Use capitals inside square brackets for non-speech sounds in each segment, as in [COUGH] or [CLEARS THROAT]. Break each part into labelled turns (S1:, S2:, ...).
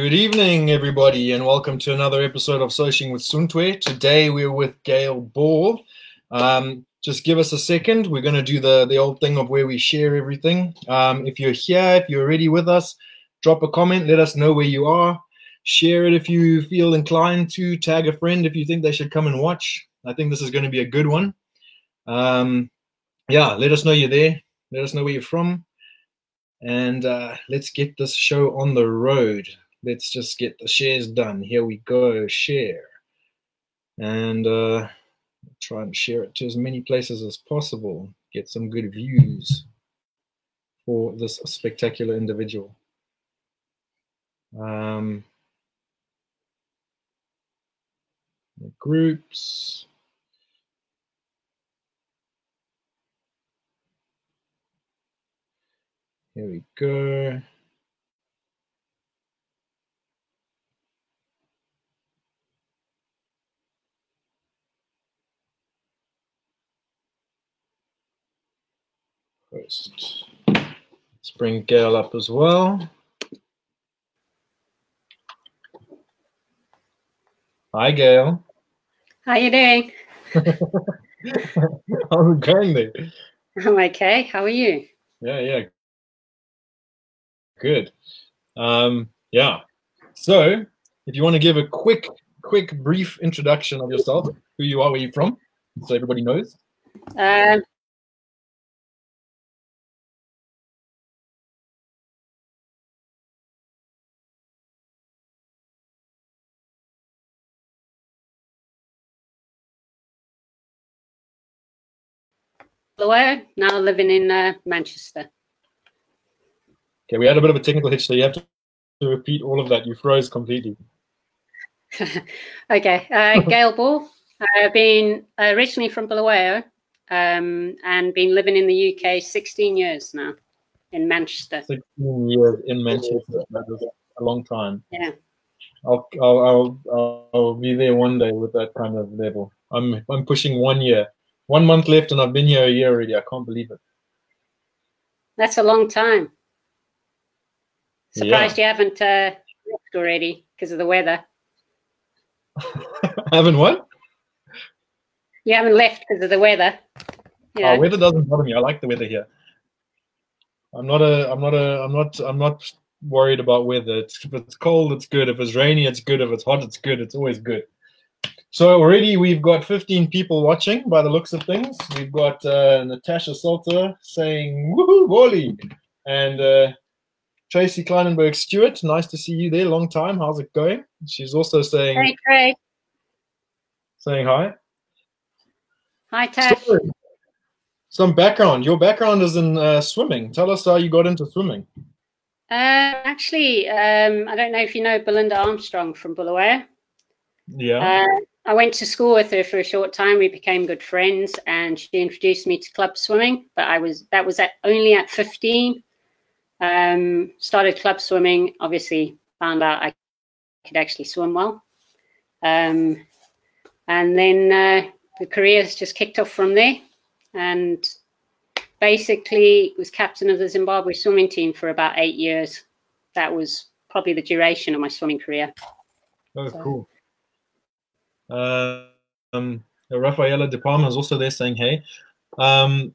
S1: Good evening, everybody, and welcome to another episode of Socing with Suntwe. Today we're with Gail Ball. Um, just give us a second. We're going to do the, the old thing of where we share everything. Um, if you're here, if you're already with us, drop a comment. Let us know where you are. Share it if you feel inclined to. Tag a friend if you think they should come and watch. I think this is going to be a good one. Um, yeah, let us know you're there. Let us know where you're from. And uh, let's get this show on the road. Let's just get the shares done. Here we go, share. And uh, try and share it to as many places as possible. Get some good views for this spectacular individual. Um, groups. Here we go. Bring Gail up as well. Hi, Gail.
S2: How you doing?
S1: How's it going there?
S2: I'm okay. How are you?
S1: Yeah, yeah. Good. Um, yeah. So, if you want to give a quick, quick, brief introduction of yourself, who you are, where you're from, so everybody knows.
S2: Um, Bulawayo, now living in uh, Manchester.
S1: Okay, we had a bit of a technical hitch, so you have to, to repeat all of that. You froze completely. [LAUGHS]
S2: okay, uh, [LAUGHS] Gail Ball. I've been originally from Bulawayo um, and been living in the UK 16 years now in Manchester.
S1: 16 years in Manchester. A long time.
S2: Yeah.
S1: I'll, I'll, I'll, I'll, I'll be there one day with that kind of level. I'm, I'm pushing one year. One month left, and I've been here a year already. I can't believe it.
S2: That's a long time. Surprised yeah. you haven't uh, left already because of the weather. [LAUGHS]
S1: haven't what?
S2: You haven't left because of the weather.
S1: You know? Oh, weather doesn't bother me. I like the weather here. I'm not a. I'm not a. I'm not. I'm not worried about weather. It's, if it's cold, it's good. If it's rainy, it's good. If it's hot, it's good. It's always good. So already we've got 15 people watching by the looks of things. We've got uh, Natasha Salter saying "Woohoo, Wally," and uh, Tracy Kleinenberg Stewart. Nice to see you there. Long time. How's it going? She's also saying.
S2: Hey, Trey.
S1: Saying hi.
S2: Hi, Tash. So,
S1: some background. Your background is in uh, swimming. Tell us how you got into swimming.
S2: Uh, actually, um, I don't know if you know Belinda Armstrong from Bulawayo.
S1: Yeah.
S2: Uh, I went to school with her for a short time. We became good friends, and she introduced me to club swimming. But I was that was at only at 15. Um, started club swimming. Obviously, found out I could actually swim well, um, and then uh, the careers just kicked off from there. And basically, was captain of the Zimbabwe swimming team for about eight years. That was probably the duration of my swimming career.
S1: Oh, so, cool. Um, Rafaela De Palma is also there saying hey. Um,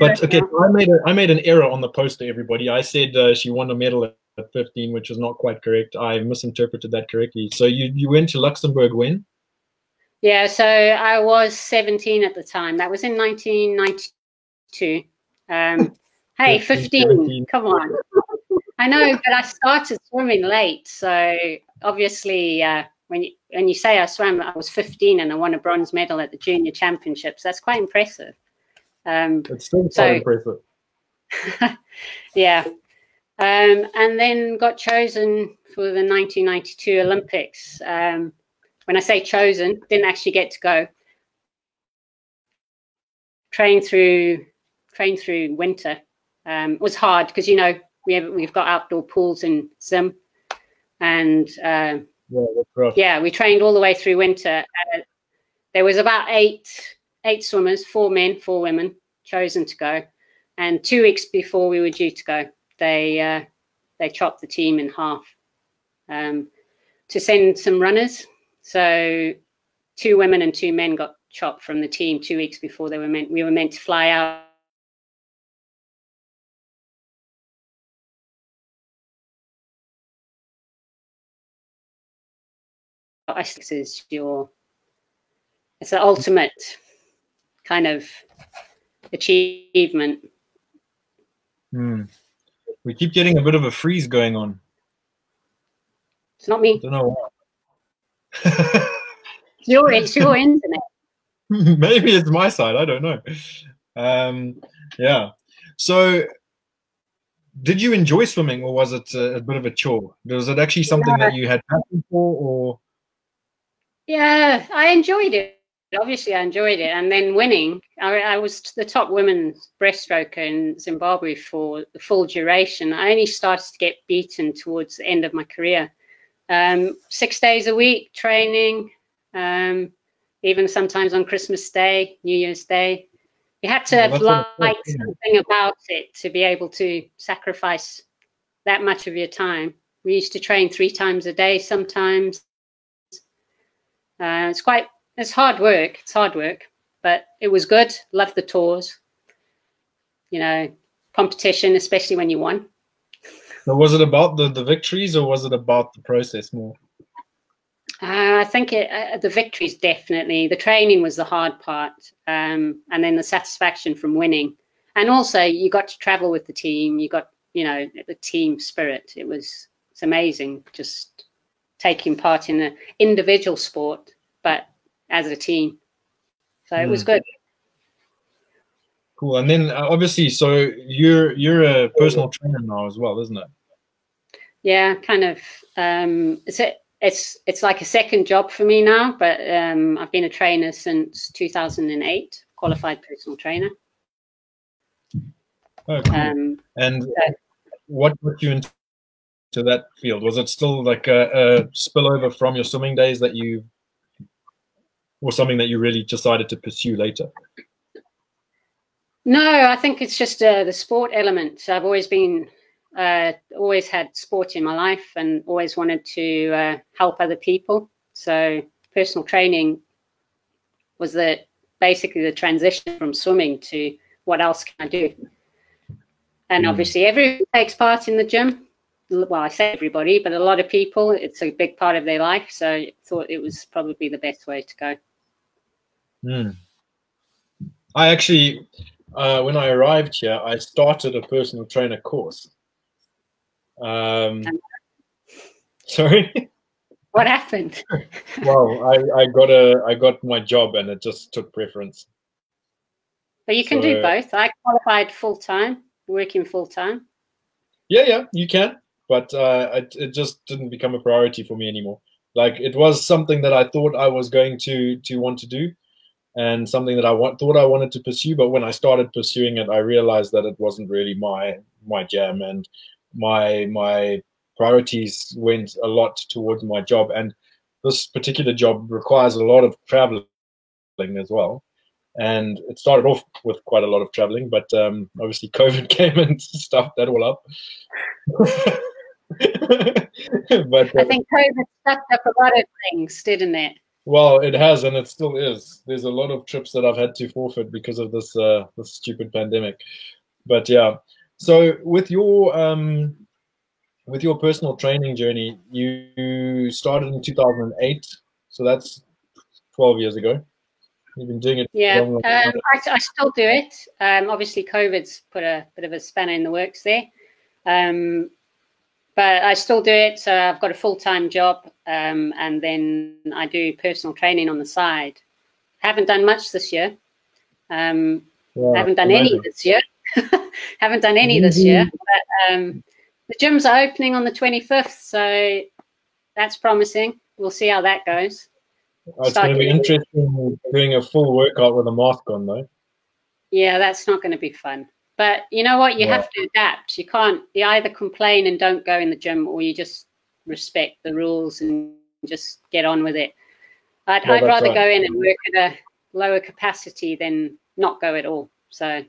S1: but okay, I made a, I made an error on the post to everybody. I said uh, she won a medal at 15, which is not quite correct. I misinterpreted that correctly. So you you went to Luxembourg when?
S2: Yeah, so I was 17 at the time. That was in 1992. Um, [LAUGHS] hey, 15, 17. come on. I know, but I started swimming late, so obviously uh, when you when you say I swam, I was 15 and I won a bronze medal at the junior championships. That's quite impressive. Um,
S1: it's still quite so, impressive. [LAUGHS]
S2: yeah, um, and then got chosen for the 1992 Olympics. Um, when I say chosen, didn't actually get to go. Train through, train through winter. Um, it was hard because you know we have we've got outdoor pools in Zim, and uh,
S1: yeah,
S2: yeah, we trained all the way through winter. Uh, there was about eight eight swimmers, four men, four women, chosen to go. And two weeks before we were due to go, they uh, they chopped the team in half. um, to send some runners. So two women and two men got chopped from the team two weeks before they were meant we were meant to fly out this is your it's the ultimate kind of achievement
S1: Hmm. We keep getting a bit of a freeze going on.
S2: it's not me
S1: Don't know why.
S2: it's [LAUGHS] your, it's your [LAUGHS] internet
S1: Maybe it's my side. I don't know. Um, yeah. So, did you enjoy swimming, or was it a, a bit of a chore? Was it actually something that you had passion for, or
S2: Yeah, I enjoyed it. Obviously, I enjoyed it. And then winning, I, I was the top women's breaststroker in Zimbabwe for the full duration. I only started to get beaten towards the end of my career. Um, six days a week training, um, even sometimes on Christmas Day, New Year's Day. You had to
S1: Yeah,
S2: liked something about it to be able to sacrifice that much of your time. We used to train three times a day sometimes. Uh, it's quite it's hard work. It's hard work, but it was good. Loved the tours. You know, competition, especially when you won.
S1: was it about the, the victories, or was it about the process more?
S2: Uh, I think it, uh, the victories definitely. The training was the hard part, um, and then the satisfaction from winning, and also you got to travel with the team. You got you know the team spirit. It was it's amazing just taking part in an individual sport, but as a team. So it was
S1: Mm.
S2: good.
S1: Cool. And then uh, obviously, so you're you're a personal trainer now as well, isn't it?
S2: Yeah, kind of. Um, it's a, it's it's like a second job for me now, but um, I've been a trainer since 2008, qualified personal trainer.
S1: Oh, cool.
S2: Um,
S1: and what got you into that field? Was it still like a, a spillover from your swimming days that you, or something that you really decided to pursue later?
S2: no, I think it's just uh, the sport element. I've always been, uh, always had sport in my life, and always wanted to uh, help other people. So personal training was the basically the transition from swimming to what else can I do. And
S1: Mm.
S2: obviously, everyone takes part in the gym. Well, I say everybody, but a lot of people, it's a big part of their life. So I thought it was probably the best way to go.
S1: Hmm. I actually, uh, when I arrived here, I started a personal trainer course. Um, [LAUGHS] sorry.
S2: What happened? [LAUGHS]
S1: well, I, I got a I got my job and it just took preference.
S2: But you can do both. I qualified full time, working full time.
S1: Yeah, yeah, you can, but uh, it, it just didn't become a priority for me anymore. Like it was something that I thought I was going to to want to do, and something that I want, thought I wanted to pursue. But when I started pursuing it, I realized that it wasn't really my my jam, and my my priorities went a lot towards my job. And this particular job requires a lot of traveling as well. And it started off with quite a lot of traveling, but um, obviously COVID [LAUGHS] came and stuffed that all up. [LAUGHS] [LAUGHS] but
S2: I
S1: uh,
S2: think COVID stuffed up a lot of things, didn't it?
S1: well, it has, and it still is. There's a lot of trips that I've had to forfeit because of this uh, this stupid pandemic. But yeah, so with your um, with your personal training journey, you started in 2008, so that's 12 years ago. You've been doing it.
S2: Yeah, um. I, I still do it. Um, obviously, COVID's put a bit of a spanner in the works there. Um, but I still do it. So I've got a full time job um, and then I do personal training on the side. Haven't done much this year. Um, [LAUGHS] haven't done any this year. haven't done any this year. But um, the gyms are opening on the 25th. So that's promising. We'll see how that goes.
S1: It's going to be interesting doing a full workout with a mask on, though.
S2: Yeah, that's not going to be fun. But you know what? You
S1: Yeah.
S2: have to adapt. You can't. You either complain and don't go in the gym, or you just respect the rules and just get on with it. I'd, I'd rather
S1: right.
S2: go in and work at a lower capacity than not go at all. So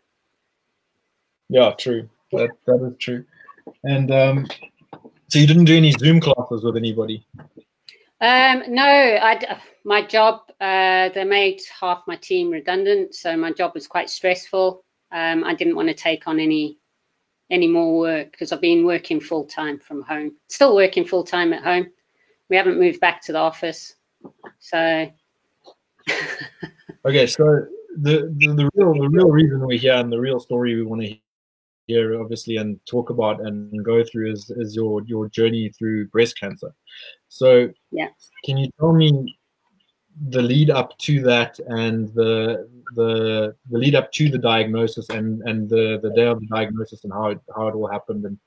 S1: Yeah, true. That that is true. And um, So you didn't do any Zoom classes with anybody?
S2: Um, no, I my job uh, they made half my team redundant, so my job was quite stressful. Um, I didn't want to take on any any more work because I've been working full time from home. Still working full time at home. We haven't moved back to the office, so. [LAUGHS]
S1: okay, so the, the the real the real reason we're here and the real story we want to hear, obviously, and talk about and go through is is your your journey through breast cancer. So,
S2: yeah,
S1: can you tell me the lead up to that and the the the lead up to the diagnosis and and the the day of the diagnosis and how it how it all happened and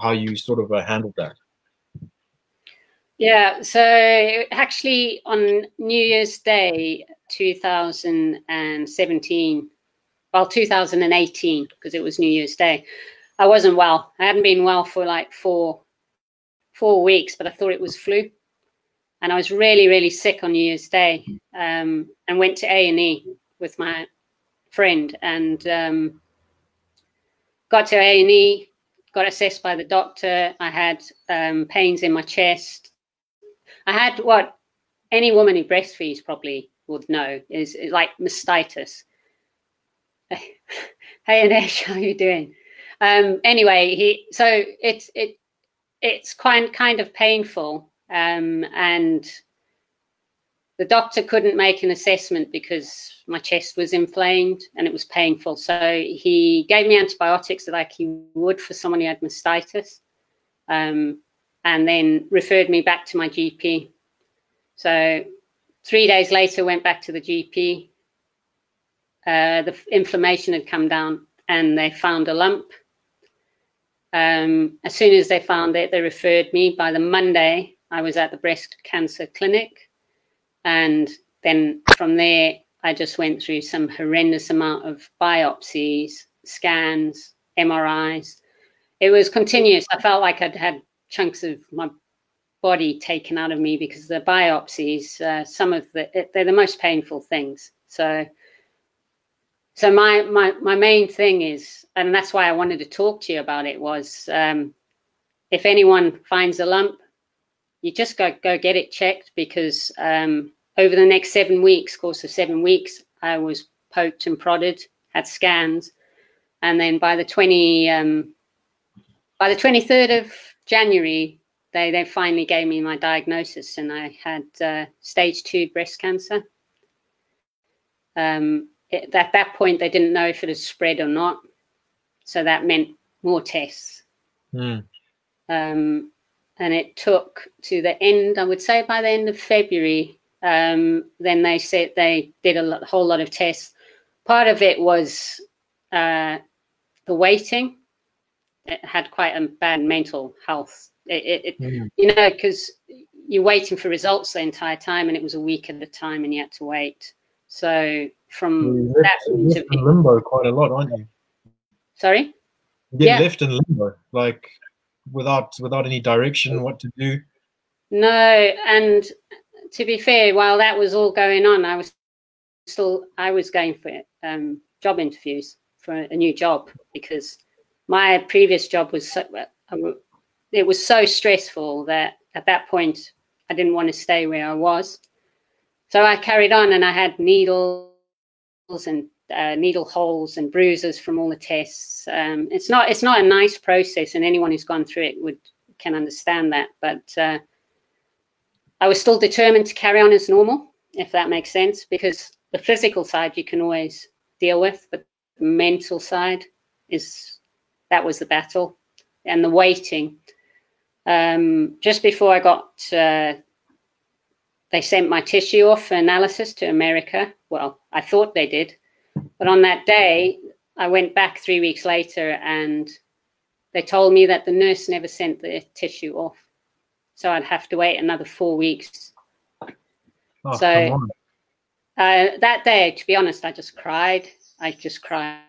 S1: how you sort of uh, handled that?
S2: Yeah so actually on new year's day 2017 well 2018 because it was new year's day i wasn't well. I hadn't been well for like four four weeks but i thought it was flu and I was really, really sick on New Year's Day, um, and went to A and E with my friend, and um, got to A and E, got assessed by the doctor. I had um, pains in my chest. I had what any woman who breastfeeds probably would know is, is like mastitis. [LAUGHS] hey, Anesh, how are you doing? Um, anyway, he so it's it it's kind kind of painful um, and the doctor couldn't make an assessment because my chest was inflamed and it was painful. So he gave me antibiotics like he would for someone who had mastitis, um, and then referred me back to my GP. So three days later, went back to the GP. Uh, the inflammation had come down, and they found a lump. Um, as soon as they found it, they referred me. By the Monday, I was at the breast cancer clinic. And then from there, I just went through some horrendous amount of biopsies, scans, MRIs. It was continuous. I felt like I'd had chunks of my body taken out of me because the biopsies, uh, some of the, they're the most painful things. So, so my, my, my main thing is, and that's why I wanted to talk to you about it was, um, if anyone finds a lump, you just go go get it checked because um, over the next seven weeks, course of seven weeks, I was poked and prodded, had scans, and then by the twenty um, by the twenty third of January, they they finally gave me my diagnosis, and I had uh, stage two breast cancer. Um, it, at that point, they didn't know if it had spread or not, so that meant more tests.
S1: Mm.
S2: Um, and it took to the end, I would say by the end of February, um, then they said they did a lot, whole lot of tests. Part of it was uh, the waiting. It had quite a bad mental health. It, it, it mm. you know, because you're waiting for results the entire time, and it was a week at a time, and you had to wait. So from
S1: that point of view, limbo quite a lot, aren't you?
S2: Sorry.
S1: You yeah. left in limbo, like without without any direction what to do.
S2: No and to be fair while that was all going on i was still i was going for um, job interviews for a new job because my previous job was so, it was so stressful that at that point i didn't want to stay where i was. So i carried on and i had needles and uh, needle holes and bruises from all the tests. Um, it's not it's not a nice process, and anyone who's gone through it would can understand that. But uh, I was still determined to carry on as normal, if that makes sense, because the physical side you can always deal with, but the mental side is that was the battle, and the waiting. Um, just before I got, uh, they sent my tissue off for analysis to America. Well, I thought they did but on that day, I went back three weeks later and they told me that the nurse never sent the tissue off. So I'd have to wait another four weeks. Oh, so uh, that day, to be honest, I just cried. I just cried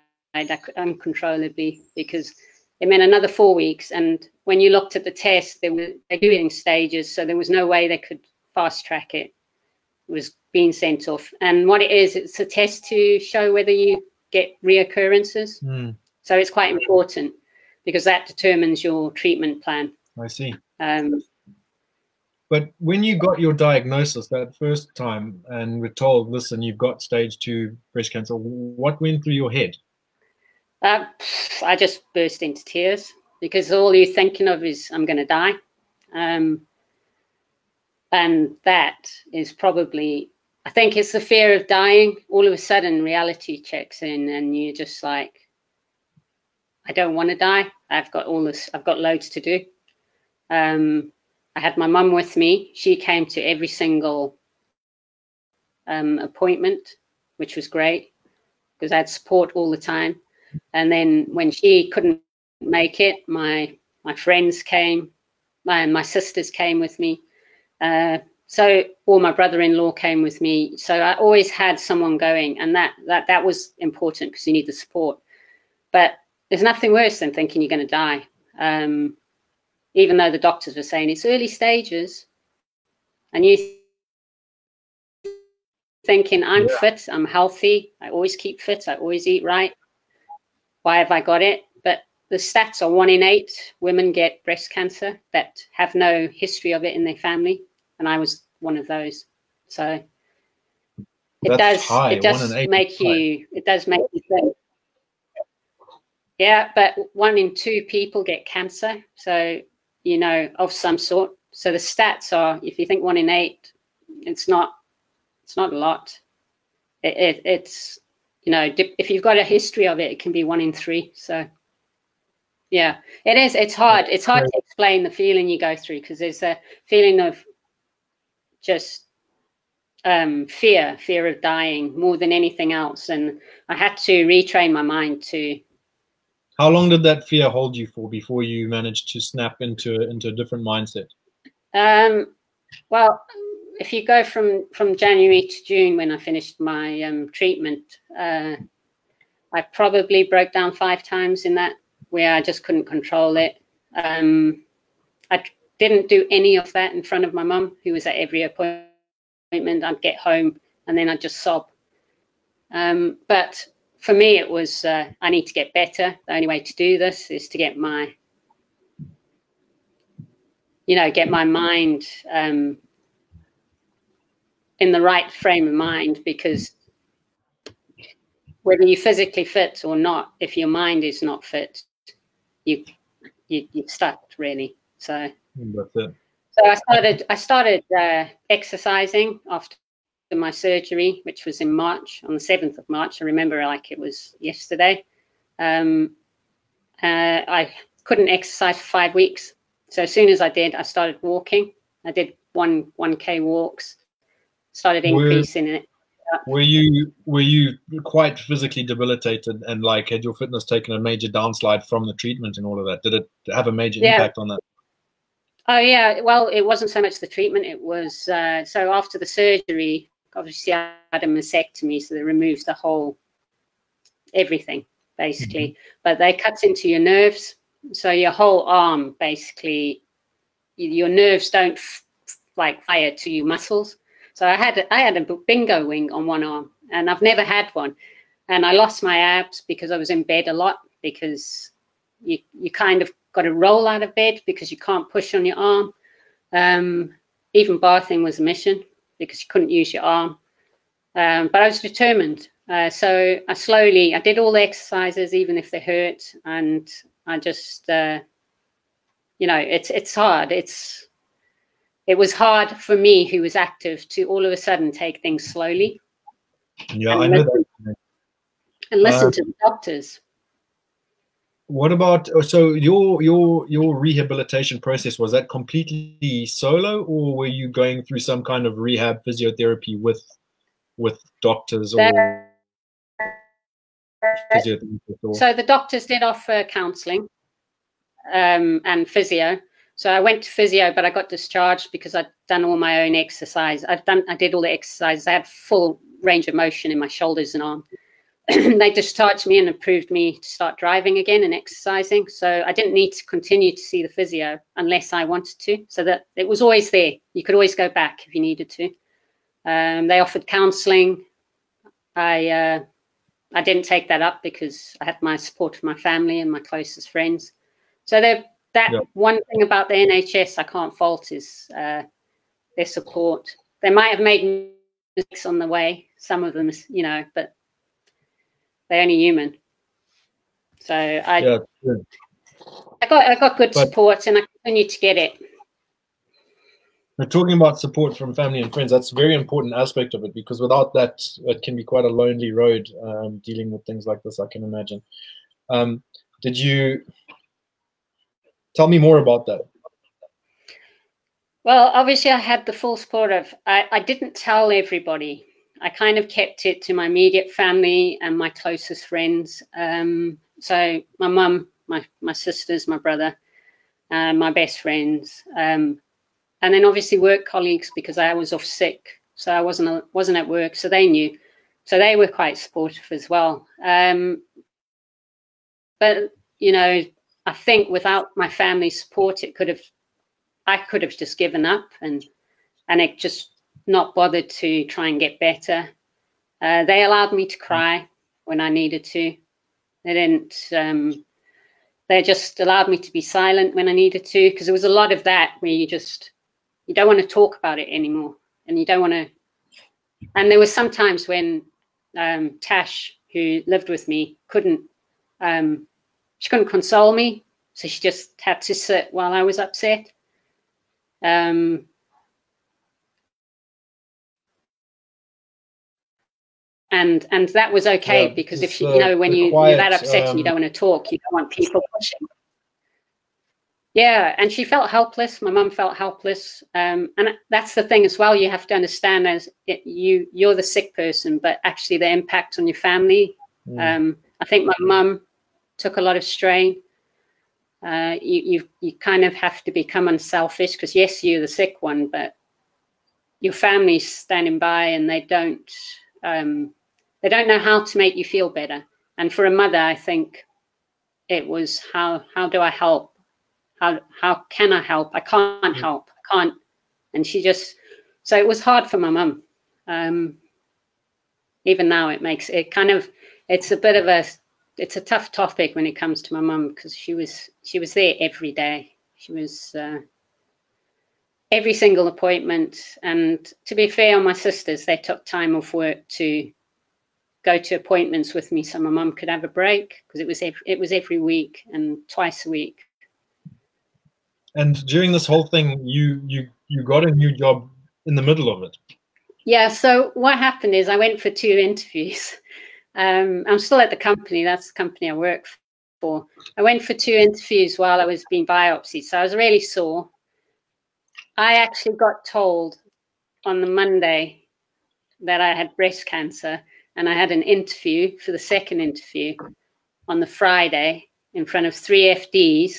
S2: uncontrollably because it meant another four weeks. And when you looked at the test, they were doing stages, so there was no way they could fast track it. Was being sent off. And what it is, it's a test to show whether you get reoccurrences.
S1: Mm.
S2: So it's quite important because that determines your treatment plan.
S1: I see.
S2: Um,
S1: but when you got your diagnosis that first time and were told, listen, you've got stage two breast cancer, what went through your head?
S2: uh, I just burst into tears because all you're thinking of is I'm going to die. Um, and that is probably, I think it's the fear of dying. All of a sudden, reality checks in, and you're just like, I don't want to die. I've got all this, I've got loads to do. Um, I had my mum with me. She came to every single um, appointment, which was great because I had support all the time. And then when she couldn't make it, my my friends came, my my sisters came with me. Uh, so all my brother-in-law came with me. So I always had someone going, and that that that was important because you need the support. But there's nothing worse than thinking you're going to die. Um, even though the doctors were saying it's early stages, and you thinking I'm yeah. fit, I'm healthy, I always keep fit, I always eat right. Why have I got it? But the stats are one in eight women get breast cancer that have no history of it in their family, and I was one of those. So it That's does high. it does make you it does make you think. Yeah, but one in two people get cancer, so you know of some sort. So the stats are, if you think one in eight, it's not it's not a lot. It, it, it's you know if you've got a history of it, it can be one in three. So yeah, it is. It's hard. It's hard to explain the feeling you go through because there's a feeling of just um, fear, fear of dying more than anything else. And I had to retrain my mind to.
S1: How long did that fear hold you for before you managed to snap into into a different mindset?
S2: Um, well, if you go from from January to June when I finished my um, treatment, uh, I probably broke down five times in that where I just couldn't control it. Um, I didn't do any of that in front of my mum, who was at every appointment. I'd get home and then I'd just sob. Um, but for me, it was uh, I need to get better. The only way to do this is to get my, you know, get my mind um, in the right frame of mind because whether you're physically fit or not, if your mind is not fit, you you you've stuck really. So
S1: that's it.
S2: So I started I started uh, exercising after my surgery, which was in March on the seventh of March. I remember like it was yesterday. Um, uh, I couldn't exercise for five weeks. So as soon as I did, I started walking. I did one one k walks. Started increasing it
S1: were you were you quite physically debilitated and like had your fitness taken a major downslide from the treatment and all of that? Did it have a major yeah. impact on that?
S2: Oh yeah, well, it wasn't so much the treatment. It was uh, so after the surgery, obviously I had a mastectomy, so they removed the whole everything basically. Mm-hmm. But they cut into your nerves, so your whole arm basically, your nerves don't f- like fire to your muscles. So I had I had a bingo wing on one arm, and I've never had one. And I lost my abs because I was in bed a lot because you you kind of got to roll out of bed because you can't push on your arm. Um, even bathing was a mission because you couldn't use your arm. Um, but I was determined. Uh, so I slowly I did all the exercises even if they hurt, and I just uh, you know it's it's hard. It's it was hard for me, who was active, to all of a sudden take things slowly.
S1: Yeah, I know listen,
S2: that. And listen uh, to the doctors.
S1: What about oh, so your your your rehabilitation process was that completely solo, or were you going through some kind of rehab physiotherapy with with doctors or?
S2: So the doctors did offer counselling um, and physio, so I went to physio, but I got discharged because I'd done all my own exercise. I've done, I did all the exercises. I had full range of motion in my shoulders and arm. [CLEARS THROAT] they discharged me and approved me to start driving again and exercising. So I didn't need to continue to see the physio unless I wanted to. So that it was always there. You could always go back if you needed to. Um, they offered counselling. I uh, I didn't take that up because I had my support of my family and my closest friends. So that yeah. one thing about the NHS I can't fault is uh, their support. They might have made mistakes on the way, some of them, you know, but they're only human. So I, yeah, I got I got good but, support, and I continue to get it.
S1: talking about support from family and friends, that's a very important aspect of it because without that, it can be quite a lonely road um, dealing with things like this. I can imagine. Um, did you tell me more about that?
S2: Well, obviously, I had the full support of. I, I didn't tell everybody. I kind of kept it to my immediate family and my closest friends. Um, so my mum, my my sisters, my brother, uh, my best friends, um, and then obviously work colleagues because I was off sick, so I wasn't wasn't at work, so they knew, so they were quite supportive as well. Um, but you know, I think without my family support, it could have, I could have just given up and and it just not bothered to try and get better. Uh, they allowed me to cry when I needed to. They didn't. Um, they just allowed me to be silent when I needed to because there was a lot of that where you just you don't want to talk about it anymore and you don't want to. And there was sometimes when um, Tash, who lived with me, couldn't. Um, she couldn't console me, so she just had to sit while I was upset. Um, and and that was okay yeah, because if you, you know when you, quiet, you're that upset um, and you don't want to talk, you don't want people pushing. Yeah, and she felt helpless. My mum felt helpless, um, and that's the thing as well. You have to understand as it, you you're the sick person, but actually the impact on your family. Mm. Um, I think my mum took a lot of strain. Uh, you you you kind of have to become unselfish because yes, you're the sick one, but your family's standing by and they don't um, they don't know how to make you feel better. And for a mother, I think it was how how do I help? How how can I help? I can't mm-hmm. help. I can't. And she just so it was hard for my mum. Um, even now, it makes it kind of it's a bit of a it's a tough topic when it comes to my mum because she was she was there every day. She was uh, every single appointment. And to be fair on my sisters, they took time off work to go to appointments with me so my mum could have a break because it was every, it was every week and twice a week.
S1: And during this whole thing, you you you got a new job in the middle of it.
S2: Yeah. So what happened is I went for two interviews. [LAUGHS] Um, I'm still at the company. That's the company I work for. I went for two interviews while I was being biopsied, so I was really sore. I actually got told on the Monday that I had breast cancer and I had an interview for the second interview on the Friday in front of three FDs.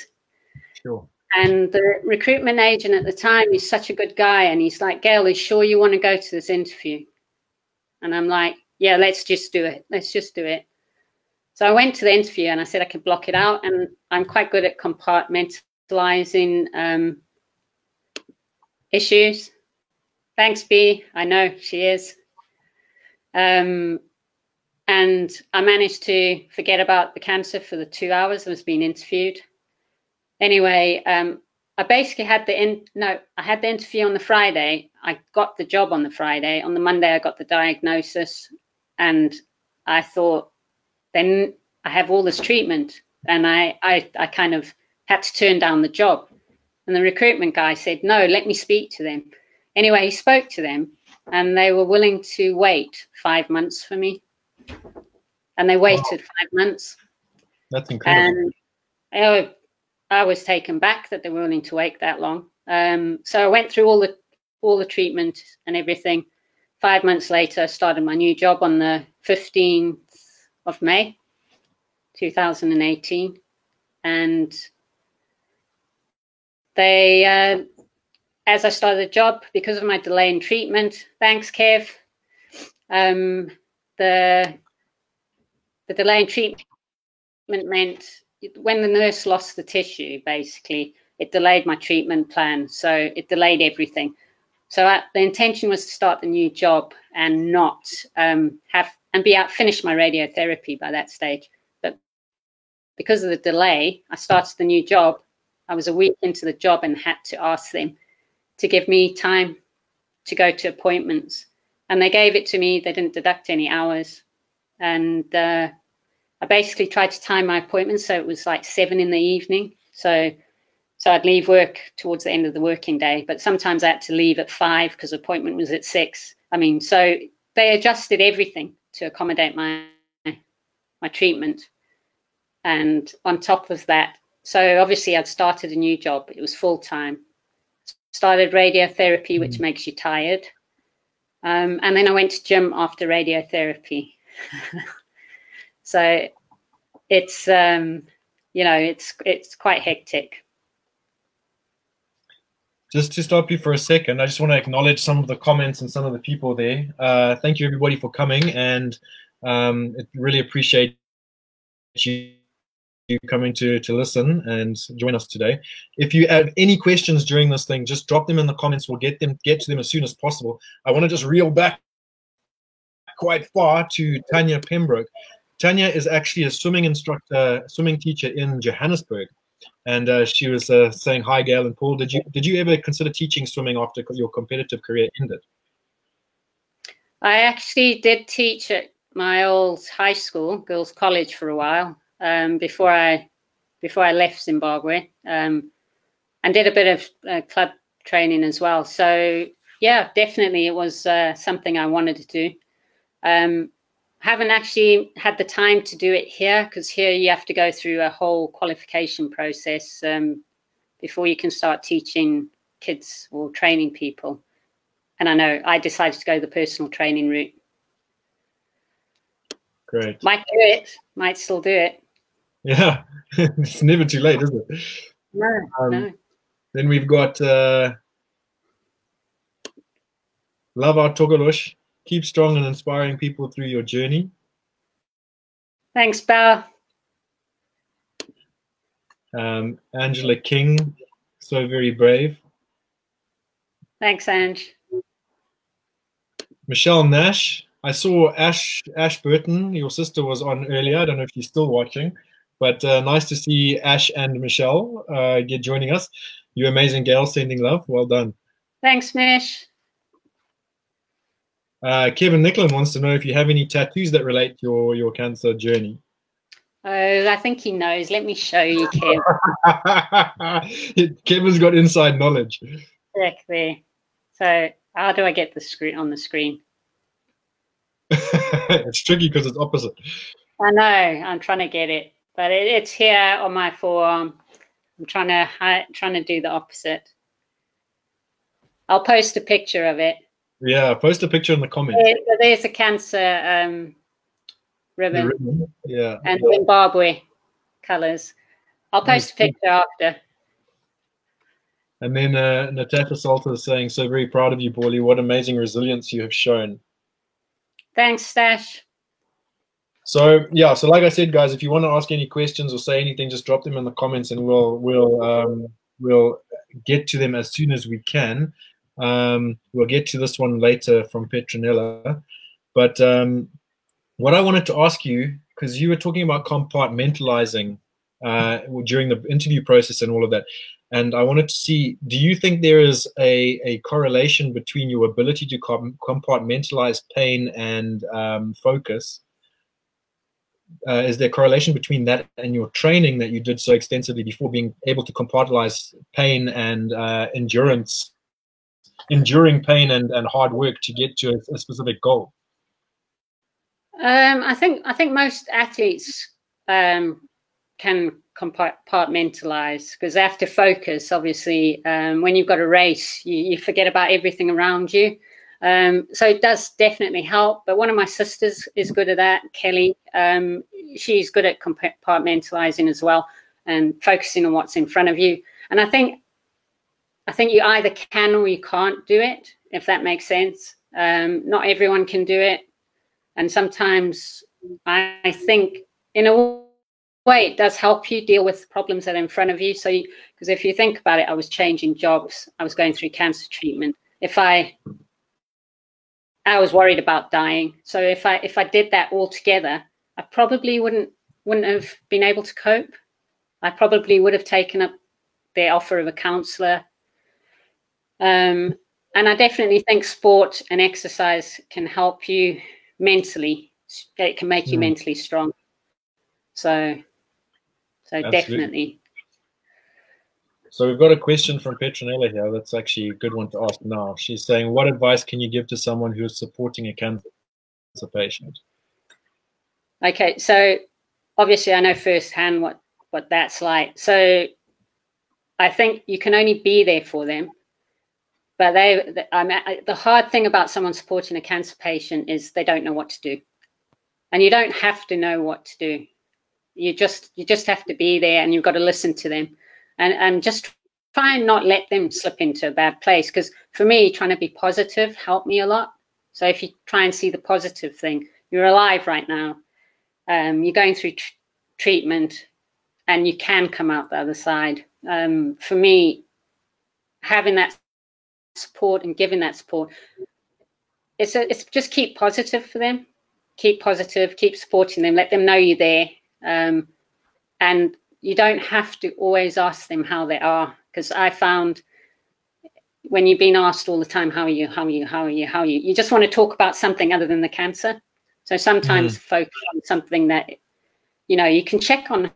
S1: Sure.
S2: And the recruitment agent at the time, he's such a good guy, and he's like, Gail, are you sure you want to go to this interview? And I'm like, yeah, let's just do it. Let's just do it. So I went to the interview and I said I could block it out, and I'm quite good at compartmentalizing um, issues. Thanks, B. I know she is. Um, and I managed to forget about the cancer for the two hours I was being interviewed. Anyway, um, I basically had the in no, I had the interview on the Friday. I got the job on the Friday. On the Monday, I got the diagnosis, and I thought, then I have all this treatment, and I I, I kind of had to turn down the job. And the recruitment guy said, no, let me speak to them. Anyway, he spoke to them, and they were willing to wait five months for me and they waited wow. five months.
S1: That's incredible.
S2: And I, I, was taken back that they were willing to wait that long. Um, so I went through all the all the treatment and everything. Five months later, I started my new job on the 15th of May, 2018, and they, uh, as I started the job, because of my delay in treatment, thanks, Kev. Um, the the delay in treatment meant when the nurse lost the tissue, basically, it delayed my treatment plan. So it delayed everything. So I, the intention was to start the new job and not um, have and be out, finish my radiotherapy by that stage. But because of the delay, I started the new job I was a week into the job and had to ask them to give me time to go to appointments. And they gave it to me. They didn't deduct any hours. And uh, I basically tried to time my appointments so it was like seven in the evening. So so I'd leave work towards the end of the working day, but sometimes I had to leave at five because appointment was at six. I mean, so they adjusted everything to accommodate my my treatment. And on top of that, so obviously I'd started a new job. It was full time. Started radiotherapy, which mm-hmm. makes you tired. Um, and then I went to gym after radiotherapy. [LAUGHS] so it's um, you know it's it's quite hectic
S1: just to stop you for a second, I just want to acknowledge some of the comments and some of the people there. Uh, thank you, everybody, for coming, and um, really appreciate you coming to to listen and join us today. If you have any questions during this thing, just drop them in the comments. We'll get them get to them as soon as possible. I want to just reel back quite far to Tanya Pembroke. Tanya is actually a swimming instructor, swimming teacher in Johannesburg and uh, she was uh, saying, "Hi, Gail and Paul. Did you did you ever consider teaching swimming after your competitive career ended?"
S2: I actually did teach at my old high school, girls' college, for a while um, before I before I left Zimbabwe, um, and did a bit of uh, club training as well. So yeah, definitely, it was uh, something I wanted to do. Um, haven't actually had the time to do it here because here you have to go through a whole qualification process um, before you can start teaching kids or training people. And I know I decided to go the personal training route.
S1: Great.
S2: Might do it. Might still do it.
S1: Yeah, [LAUGHS] it's never too late, is it?
S2: No, um, no.
S1: Then we've got uh, Our Togolosh keep strong and inspiring people through your journey.
S2: Thanks, Belle.
S1: Um, Angela King, so very brave.
S2: Thanks, Ange.
S1: Michelle Nash. I saw Ash Ash Burton, your sister, was on earlier. I don't know if she's still watching, but uh, nice to see Ash and Michelle uh, get joining us. You amazing Gail, sending love. Well done.
S2: Thanks, Mish.
S1: Uh, Kevin Nicklin wants to know if you have any tattoos that relate to your, your cancer journey.
S2: Oh, I think he knows. Let me show you, Kevin. [LAUGHS]
S1: Kevin's got inside knowledge.
S2: Exactly. So, how do I get the screen on the screen? [LAUGHS]
S1: it's tricky because it's opposite.
S2: I know. I'm trying to get it, but it, it's here on my forearm. I'm trying to trying to do the opposite. I'll post a picture of it.
S1: Yeah, post a picture in the comments.
S2: There, there's a cancer um, ribbon.
S1: ribbon. Yeah.
S2: And Zimbabwe colours. I'll post a picture after.
S1: And then uh, Natasha Salter is saying, so very proud of you, Paulie. What amazing resilience you have shown.
S2: Thanks, Stash.
S1: So yeah, so like I said, guys, if you want to ask any questions or say anything, just drop them in the comments, and we'll we'll um, we'll get to them as soon as we can. Um, we'll get to this one later from Petronella. But um, what I wanted to ask you, because you were talking about compartmentalizing uh, during the interview process and all of that, and I wanted to see, do you think there is a, a correlation between your ability to compartmentalize pain and um, focus? Uh, is there correlation between that and your training that you did so extensively before being able to compartmentalize pain and uh, endurance enduring pain and, and hard work to get to a, a specific goal?
S2: Um, I think I think most athletes um, can compartmentalize because they have to focus. Obviously, um, when you've got a race, you, you forget about everything around you. Um, so it does definitely help. But one of my sisters is good at that, Kelly. Um, she's good at compartmentalizing as well and focusing on what's in front of you. And I think I think you either can or you can't do it, if that makes sense. Um, not everyone can do it. And sometimes I think, in a way, it does help you deal with problems that are in front of you. So, because if you think about it, I was changing jobs, I was going through cancer treatment. If I I was worried about dying. So if I if I did that all together, I probably wouldn't wouldn't have been able to cope. I probably would have taken up the offer of a counselor. Um, and I definitely think sport and exercise can help you mentally. It can make you mm. mentally strong. So, so Absolutely. definitely.
S1: So we've got a question from Petronella here. That's actually a good one to ask now. She's saying, "What advice can you give to someone who is supporting a cancer patient?"
S2: Okay, so obviously I know firsthand what what that's like. So I think you can only be there for them. But they, I mean, the hard thing about someone supporting a cancer patient is they don't know what to do, and you don't have to know what to do. You just you just have to be there, and you've got to listen to them, and and just try and not let them slip into a bad place. Because for me, trying to be positive helped me a lot. So if you try and see the positive thing, you're alive right now. Um, you're going through tr- treatment, and you can come out the other side. Um, for me, having that support and giving that support, it's a, it's just keep positive for them, keep positive, keep supporting them, let them know you're there, um, and you don't have to always ask them how they are because I found when you've been asked all the time how are you how are you how are you how are you you just want to talk about something other than the cancer so sometimes mm. focus on something that you know you can check on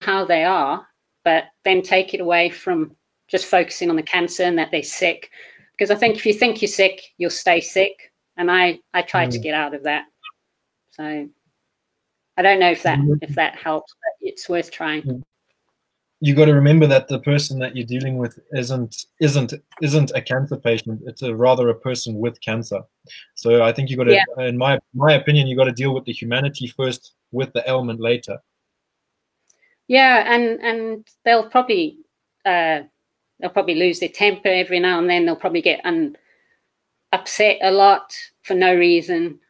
S2: how they are, but then take it away from just focusing on the cancer and that they're sick. Because I think if you think you're sick, you'll stay sick. And I, I try mm. to get out of that. So I don't know if that mm-hmm. if that helps, but it's worth trying.
S1: You got to remember that the person that you're dealing with isn't isn't isn't a cancer patient. It's a rather a person with cancer. So I think you got to, yeah. in my my opinion, you got to deal with the humanity first, with the ailment later.
S2: Yeah, and and they'll probably uh, they'll probably lose their temper every now and then. They'll probably get un- upset a lot for no reason,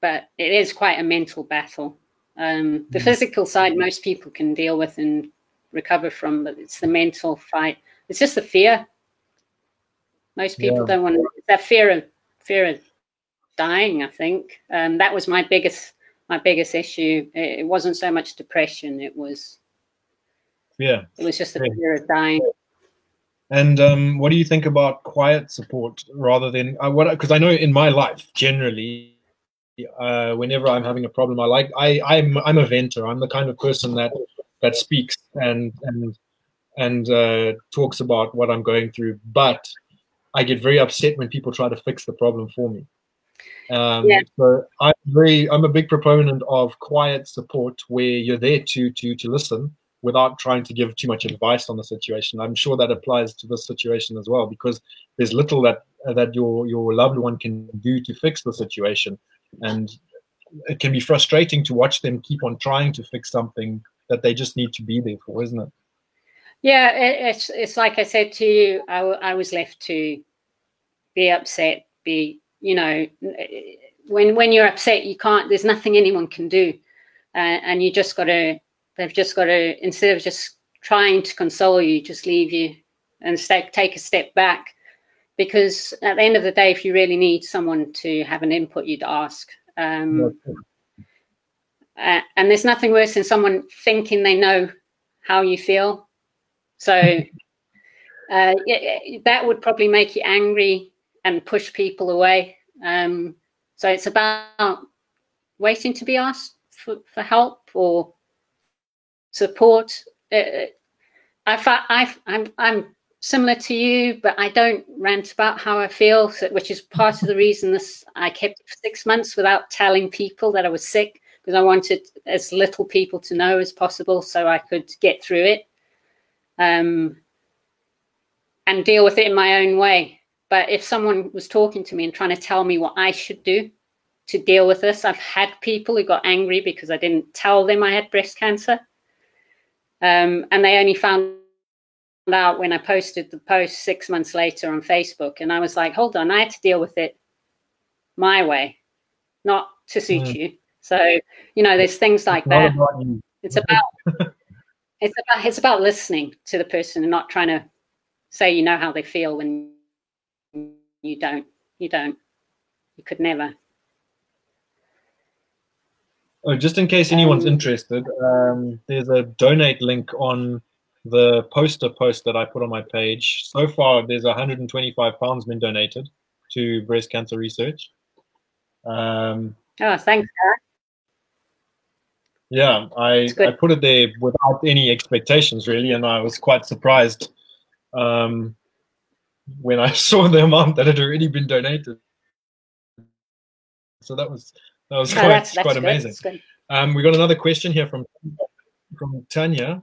S2: but it is quite a mental battle. Um, the physical side, most people can deal with and recover from, but it's the mental fight. It's just the fear. Most people yeah. don't want to. That fear of fear of dying. I think um, that was my biggest my biggest issue. It, it wasn't so much depression. It was
S1: yeah.
S2: It was just a yeah. fear of dying.
S1: And um, what do you think about quiet support rather than uh, what? Because I know in my life, generally, uh, whenever I'm having a problem, I like I I'm I'm a venter. I'm the kind of person that that speaks and and and uh, talks about what I'm going through. But I get very upset when people try to fix the problem for me. Um, yeah. So I'm very I'm a big proponent of quiet support where you're there to to to listen without trying to give too much advice on the situation. I'm sure that applies to this situation as well because there's little that that your your loved one can do to fix the situation, and it can be frustrating to watch them keep on trying to fix something that they just need to be there for, isn't it?
S2: Yeah, it's it's like I said to you. I, I was left to be upset, be you know, when when you're upset, you can't. There's nothing anyone can do, uh, and you just got to They've just got to, instead of just trying to console you, just leave you and stay, take a step back. Because at the end of the day, if you really need someone to have an input, you'd ask. Um, uh, and there's nothing worse than someone thinking they know how you feel. So [LAUGHS] uh, that would probably make you angry and push people away. Um, so it's about waiting to be asked for, for help or support. Uh, I, I, I'm, I'm similar to you, but I don't rant about how I feel, which is part of the reason this I kept six months without telling people that I was sick because I wanted as little people to know as possible so I could get through it um, and deal with it in my own way. But if someone was talking to me and trying to tell me what I should do to deal with this, I've had people who got angry because I didn't tell them I had breast cancer. Um, and they only found out when I posted the post six months later on Facebook. And I was like, hold on, I had to deal with it my way, not to suit mm. you. So, you know, there's things like that. About it's about [LAUGHS] it's about it's about listening to the person and not trying to say you know how they feel when you don't. You don't. You could never.
S1: Oh, just in case anyone's um, interested, um, there's a donate link on the poster post that I put on my page. So far, there's 125 pounds been donated to breast cancer research. Um,
S2: oh, thanks, Eric.
S1: Yeah, I, I put it there without any expectations really, and I was quite surprised um, when I [LAUGHS] saw the amount that had already been donated. So that was that was quite, that's, that's quite amazing. Um, we got another question here from from Tanya.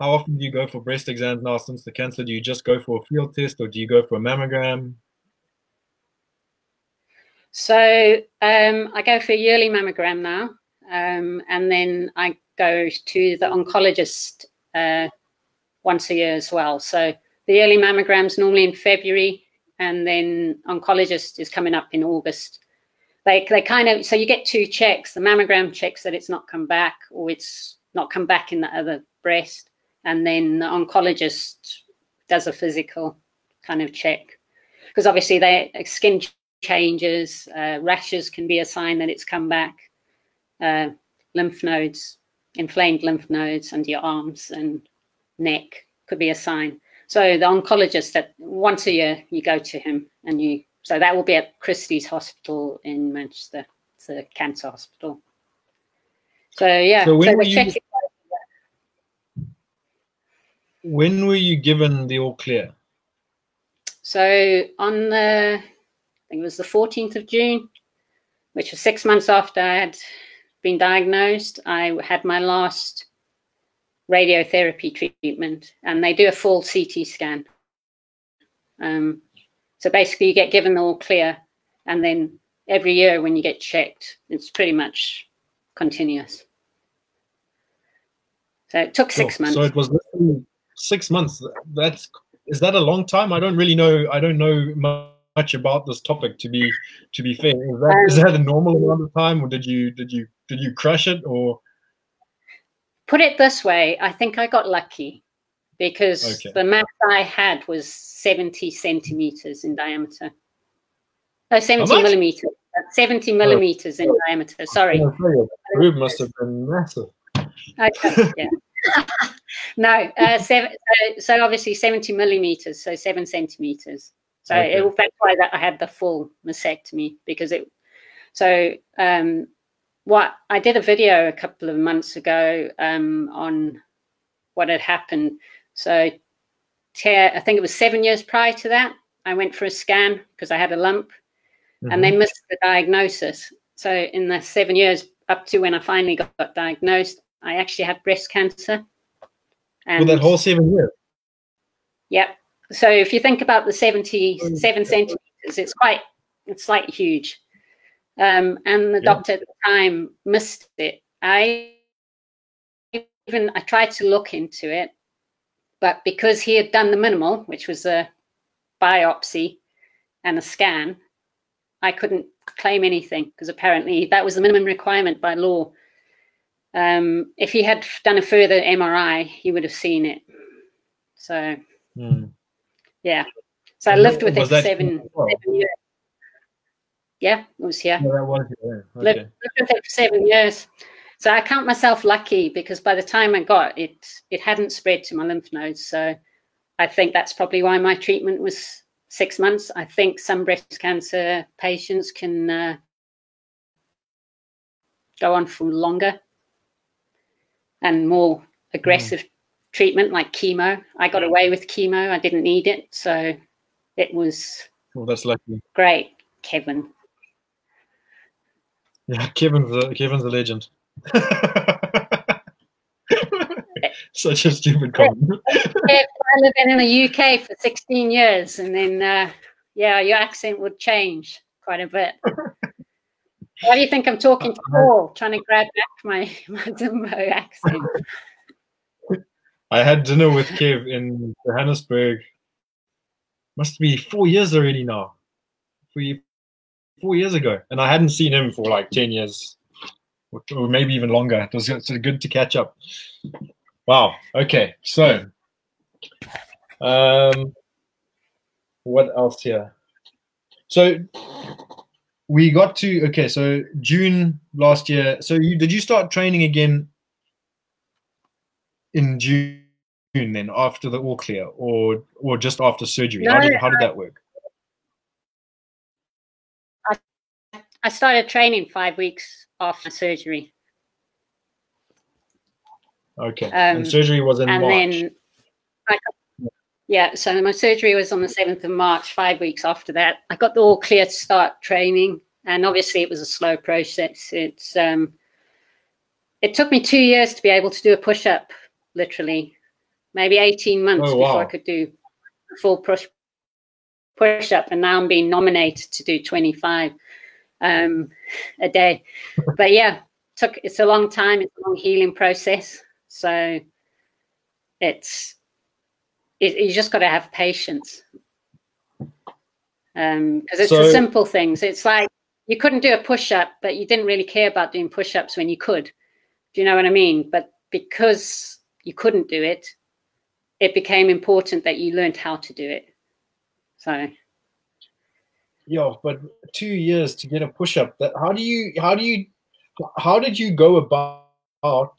S1: How often do you go for breast exams now since the cancer? Do you just go for a field test or do you go for a mammogram?
S2: So um, I go for a yearly mammogram now, um, and then I go to the oncologist uh, once a year as well. So the yearly mammograms normally in February, and then oncologist is coming up in August. They they kind of so you get two checks. The mammogram checks that it's not come back, or it's not come back in the other breast, and then the oncologist does a physical kind of check because obviously they skin changes, uh, rashes can be a sign that it's come back, uh, lymph nodes, inflamed lymph nodes under your arms and neck could be a sign. So the oncologist that once a year you go to him and you so that will be at Christie's Hospital in Manchester. It's a cancer hospital. So yeah, so,
S1: when, so were you, when were you given the all clear?
S2: So on the I think it was the 14th of June, which was six months after I had been diagnosed. I had my last radiotherapy treatment, and they do a full CT scan. Um, so basically, you get given the all clear, and then every year when you get checked, it's pretty much continuous. So it took six months.
S1: So it was six months. That's is that a long time? I don't really know. I don't know much about this topic to be to be fair. Is that, um, is that a normal amount of time, or did you did you did you crush it, or?
S2: Put it this way, I think I got lucky because okay. the mass I had was 70 centimeters in diameter. Oh, 70 millimeters. 70 millimeters oh. in diameter. Sorry.
S1: The room must have been massive.
S2: Okay, yeah. [LAUGHS] no, uh, seven, uh, so obviously 70 millimeters, so seven centimeters. So okay. it, that's why that I had the full mastectomy because it. So um, what I did a video a couple of months ago um, on what had happened. So I think it was seven years prior to that. I went for a scan because I had a lump, mm-hmm. and they mm-hmm. missed the diagnosis. So in the seven years up to when I finally got, got diagnosed, I actually had breast cancer.
S1: And, well, that whole seven years.
S2: Yep. So if you think about the 77 centimeters, it's quite, it's like huge. Um, and the yeah. doctor at the time missed it. I even, I tried to look into it, but because he had done the minimal, which was a biopsy and a scan, I couldn't claim anything because apparently that was the minimum requirement by law. Um, if he had done a further MRI, he would have seen it. So. Mm. Yeah. So I lived with was it for seven, seven years. Yeah, it was here.
S1: that was
S2: Okay. Lived, lived with it for seven years. So I count myself lucky because by the time I got it, it hadn't spread to my lymph nodes. So I think that's probably why my treatment was six months. I think some breast cancer patients can uh, go on for longer and more aggressive mm treatment like chemo. I got away with chemo. I didn't need it, so it was.
S1: Well, that's lucky.
S2: Great, Kevin.
S1: Yeah, [LAUGHS] Kevin's a, Kevin's a legend. [LAUGHS] Such a stupid comment. [LAUGHS]
S2: I lived in the UK for 16 years, and then uh, yeah, your accent would change quite a bit. Why do you think I'm talking to Paul, trying to grab back my, [LAUGHS] my Zimbo accent?
S1: I had dinner with Kev in Johannesburg. Must be four years already now. Four, four years ago, and I hadn't seen him for like ten years, or maybe even longer. It was good to catch up. Wow. Okay. So, um, what else here? So we got to okay. So June last year. So you did you start training again in June? then after the all clear, or or just after surgery?
S2: No,
S1: how did how did that work?
S2: I started training five weeks after surgery.
S1: Okay,
S2: Um,
S1: and surgery was in
S2: and
S1: March.
S2: then I yeah so my surgery was on the 7th of march five weeks after that. I got the all clear to start training and obviously it was a slow process. It's um it took me two years to be able to do a push-up literally. Maybe 18 months
S1: Oh,
S2: before i could do a full push push-up and now i'm being nominated to do 25 um a day. [LAUGHS] But yeah took it's a long time it's a long healing process. So it's it, you just got to have patience. Um because it's
S1: So-
S2: the simple things. It's like you couldn't do a push-up but you didn't really care about doing push-ups when you could. Do you know what i mean? But because you couldn't do it it became important that you learned how to do it. So
S1: Yeah, but two years to get a push up. That how do you how do you how did you go about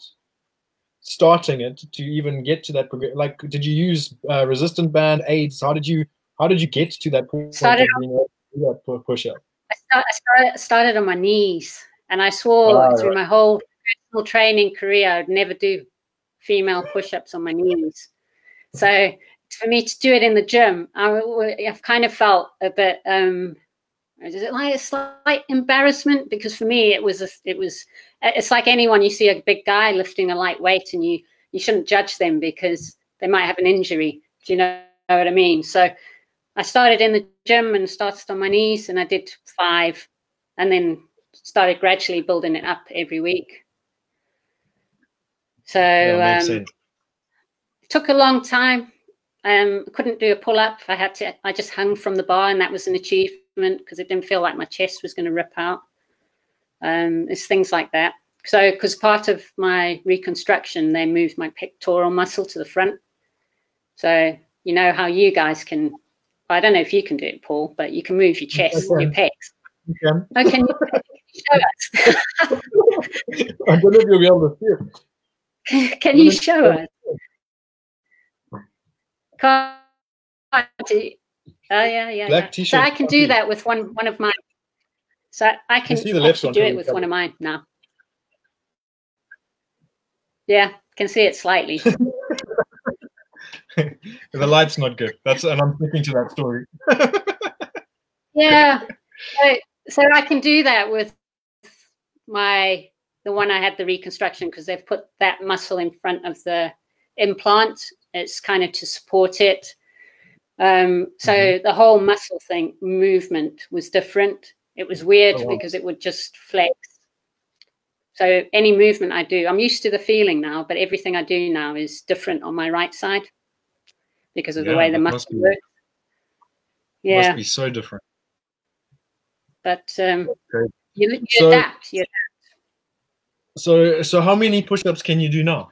S1: starting it to even get to that? progr- Like, did you use uh, resistant band aids? How did you how did you get to that point
S2: Started
S1: of being able that push up?
S2: I, start, I started, started on my knees, and I swore
S1: Ah,
S2: through my whole personal training career I'd never do female push-ups on my knees. So for me to do it in the gym, I, have kind of felt a bit. Um, is it like a slight embarrassment? Because for me, it was a, it was. It's like anyone you see a big guy lifting a light weight, and you you shouldn't judge them because they might have an injury. Do you know what I mean? So I started in the gym and started on my knees, and I did five, and then started gradually building it up every week. So
S1: Yeah,
S2: um, it took a long time. Um, couldn't do a pull up. I had to. I just hung from the bar, and that was an achievement because it didn't feel like my chest was going to rip out. Um, it's things like that. So, because part of my reconstruction, they moved my pectoral muscle to the front. So, you know how you guys can. I don't know if you can do it, Paul, but you can move your chest,
S1: can.
S2: your pecs. Oh, can you, can [LAUGHS] you show us?
S1: I don't know if you'll be able to see it. [LAUGHS]
S2: Can you show us? Can't you? Oh yeah, yeah.
S1: Black
S2: yeah.
S1: t-shirt,
S2: So I can do that with one one of mine. So I can
S1: see the left one
S2: do it with one of mine now. Yeah, can see it slightly. [LAUGHS]
S1: the light's not good. That's and I'm sticking to that story. [LAUGHS]
S2: yeah. So, so I can do that with my the one I had the reconstruction because they've put that muscle in front of the implant. It's kind of to support it. Um, so
S1: Mhm.
S2: the whole muscle thing movement was different. It was weird
S1: Oh, wow.
S2: because it would just flex. So any movement I do, I'm used to the feeling now, but everything I do now is different on my right side because of the way the muscle works. Yeah, It
S1: Must be so different.
S2: but um,
S1: Okay.
S2: you, you
S1: So-
S2: adapt. You
S1: So so how many push-ups can you do now?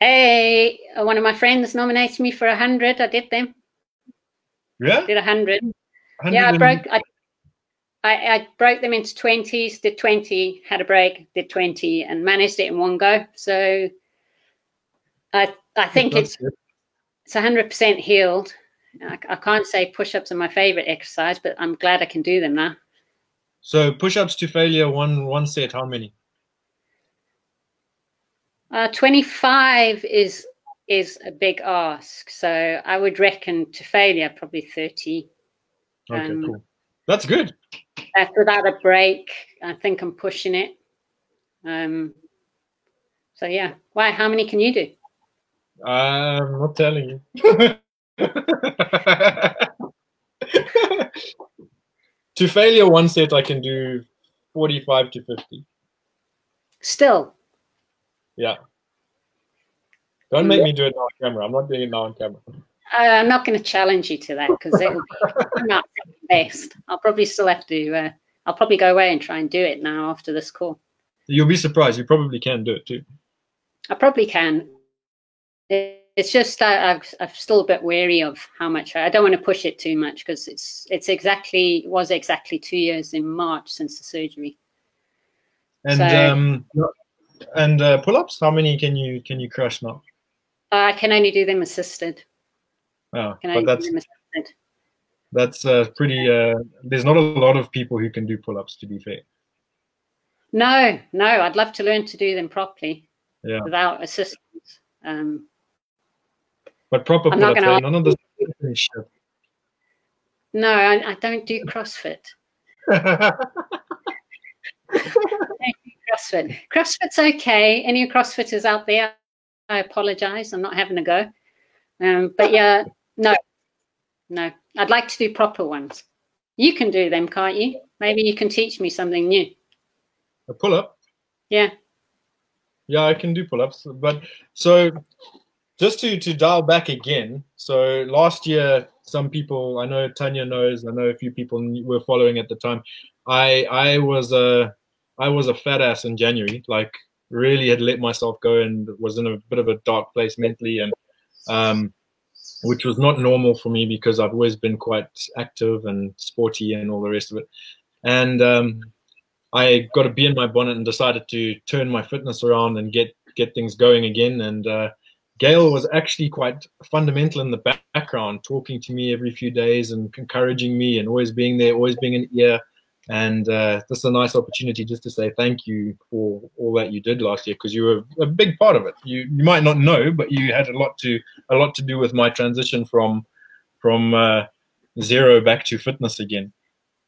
S2: Hey, one of my friends nominated me for a hundred. I did them.
S1: Yeah.
S2: Did a hundred. Yeah, I broke. I, I, I broke them into twenties. Did twenty. Had a break. Did twenty, and managed it in one go. So, I I think
S1: That's
S2: it's
S1: good.
S2: it's hundred percent healed. I, I can't say push-ups are my favorite exercise, but I'm glad I can do them now.
S1: So push-ups to failure, one one set. How many?
S2: Uh, Twenty-five is is a big ask. So I would reckon to failure probably thirty.
S1: Okay,
S2: Um,
S1: cool. That's good.
S2: That's without a break. I think I'm pushing it. Um, so yeah. Why? How many can you do?
S1: I'm not telling you. [LAUGHS] to failure, one set I can do forty-five to fifty.
S2: Still.
S1: Yeah. Don't make me do it now on camera. I'm not doing it now on camera.
S2: I- I'm not going to challenge you to that because it'll be [LAUGHS] not the best. I'll probably still have to. Uh, I'll probably go away and try and do it now after this call.
S1: You'll be surprised. You probably can do it too.
S2: I probably can. It's just I, I've, I'm still a bit wary of how much I, I don't want to push it too much because it's it's exactly it was exactly two years in March since the surgery.
S1: And
S2: So-
S1: um, and uh, pull-ups. How many can you can you crush now?
S2: I can only do them assisted.
S1: Oh,
S2: Can
S1: but that's
S2: do them assisted.
S1: that's uh, pretty. Uh, there's not a lot of people who can do pull-ups. To be fair.
S2: No, no, I'd love to learn to do them properly
S1: Yeah.
S2: without assistance. Um,
S1: But proper
S2: I'm not
S1: pull-ups,
S2: gonna
S1: eh? none of this shit.
S2: no, I, I don't do CrossFit. [LAUGHS] CrossFit. CrossFit's okay. Any CrossFitters out there, I apologize. I'm not having a go. Um, but yeah, no, no. I'd like to do proper ones. You can do them, can't you? Maybe you can teach me something new.
S1: a pull-up.
S2: Yeah.
S1: Yeah, I can do pull-ups. But so just to to dial back again. So last year, some people I know Tanya knows. I know a few people were following at the time. I I was a I was a fat ass in January. Like really had let myself go and was in a bit of a dark place mentally and um which was not normal for me because I've always been quite active and sporty and all the rest of it. And um, I got a bee in my bonnet and decided to turn my fitness around and get get things going again. And uh, Gail was actually quite fundamental in the background, talking to me every few days and encouraging me and always being there, always being an ear. And uh, this is a nice opportunity just to say thank you for all that you did last year because you were a big part of it. You you might not know, but you had a lot to a lot to do with my transition from from uh, zero back to fitness again.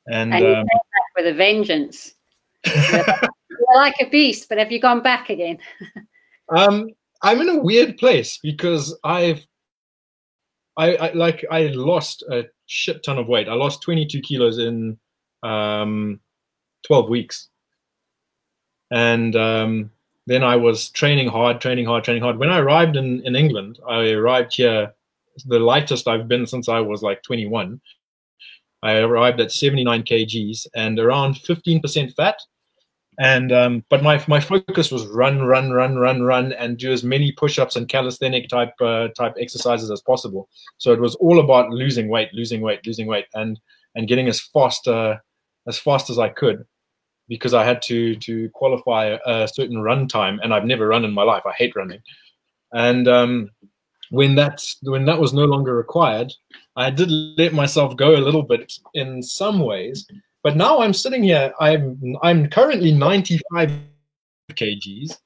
S1: And,
S2: And you
S1: um,
S2: back with a vengeance. [LAUGHS] You're like a beast, but have you gone back again? [LAUGHS]
S1: Um, I'm in a weird place because I've, I, I like I lost a shit ton of weight. I lost 22 kilos in um, 12 weeks, and um, then I was training hard, training hard, training hard. When I arrived in in England, I arrived here, the lightest I've been since I was like 21. I arrived at 79 kgs and around 15% fat and um, but my my focus was run, run, run, run, run, and do as many push-ups and calisthenic type uh, type exercises as possible. So it was all about losing weight, losing weight, losing weight, and and getting as fast uh, as fast as I could, because I had to to qualify a certain run time, and I've never run in my life. I hate running, and um, when that when that was no longer required, I did let myself go a little bit in some ways. But now I'm sitting here. I'm I'm currently 95 kgs,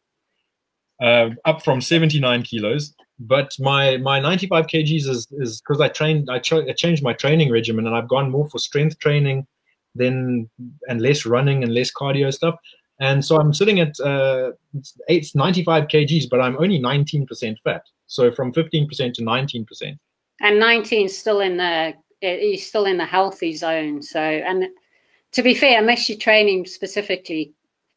S1: uh, up from 79 kilos. But my my 95 kgs is is because I trained. I, ch- I changed my training regimen, and I've gone more for strength training, than and less running and less cardio stuff. And so I'm sitting at uh, it's 95 kgs, but I'm only 19% fat. So from 15% to 19%.
S2: And 19 is still in the he's still in the healthy zone. So and to be fair, unless you're training specifically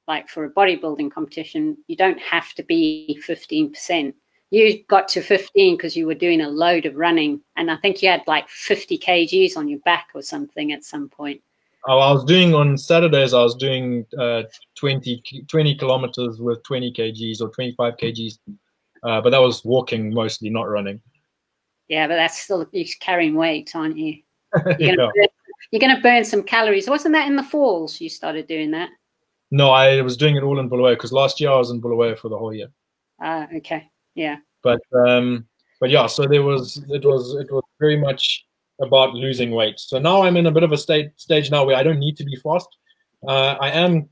S2: like for a bodybuilding competition, you don't have to be 15%. You got to 15 because you were doing a load of running. And I think you had like 50 kgs on your back or something at some point.
S1: Oh, I was doing on Saturdays, I was doing uh, 20, 20 kilometers with 20 kgs or 25 kgs. Uh, but that was walking mostly, not running.
S2: Yeah, but that's still you're carrying weight, aren't you? [LAUGHS] You're gonna, burn, you're gonna burn some calories. Wasn't that in the falls you started doing that?
S1: No, I was doing it all in Bulawayo because last year I was in Bulawayo for the whole year.
S2: Ah, okay. Yeah.
S1: But um, but yeah, so there was it was it was very much about losing weight. So now I'm in a bit of a state stage now where I don't need to be fast. Uh, I am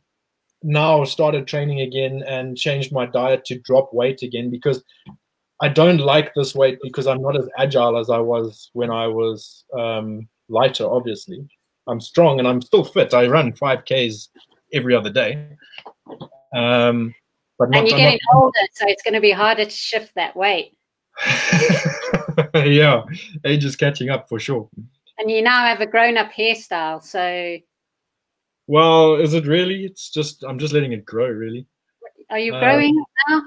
S1: now started training again and changed my diet to drop weight again because I don't like this weight because I'm not as agile as I was when I was um, lighter. Obviously, I'm strong and I'm still fit. I run five k's every other day. Um, but
S2: And you're
S1: I'm not-
S2: getting older, so it's going to be harder to shift that weight. [LAUGHS]
S1: yeah, age is catching up for sure.
S2: And you now have a grown-up hairstyle, so
S1: Well, is it really? It's just I'm just letting it grow, really.
S2: are you
S1: Uh,
S2: growing now?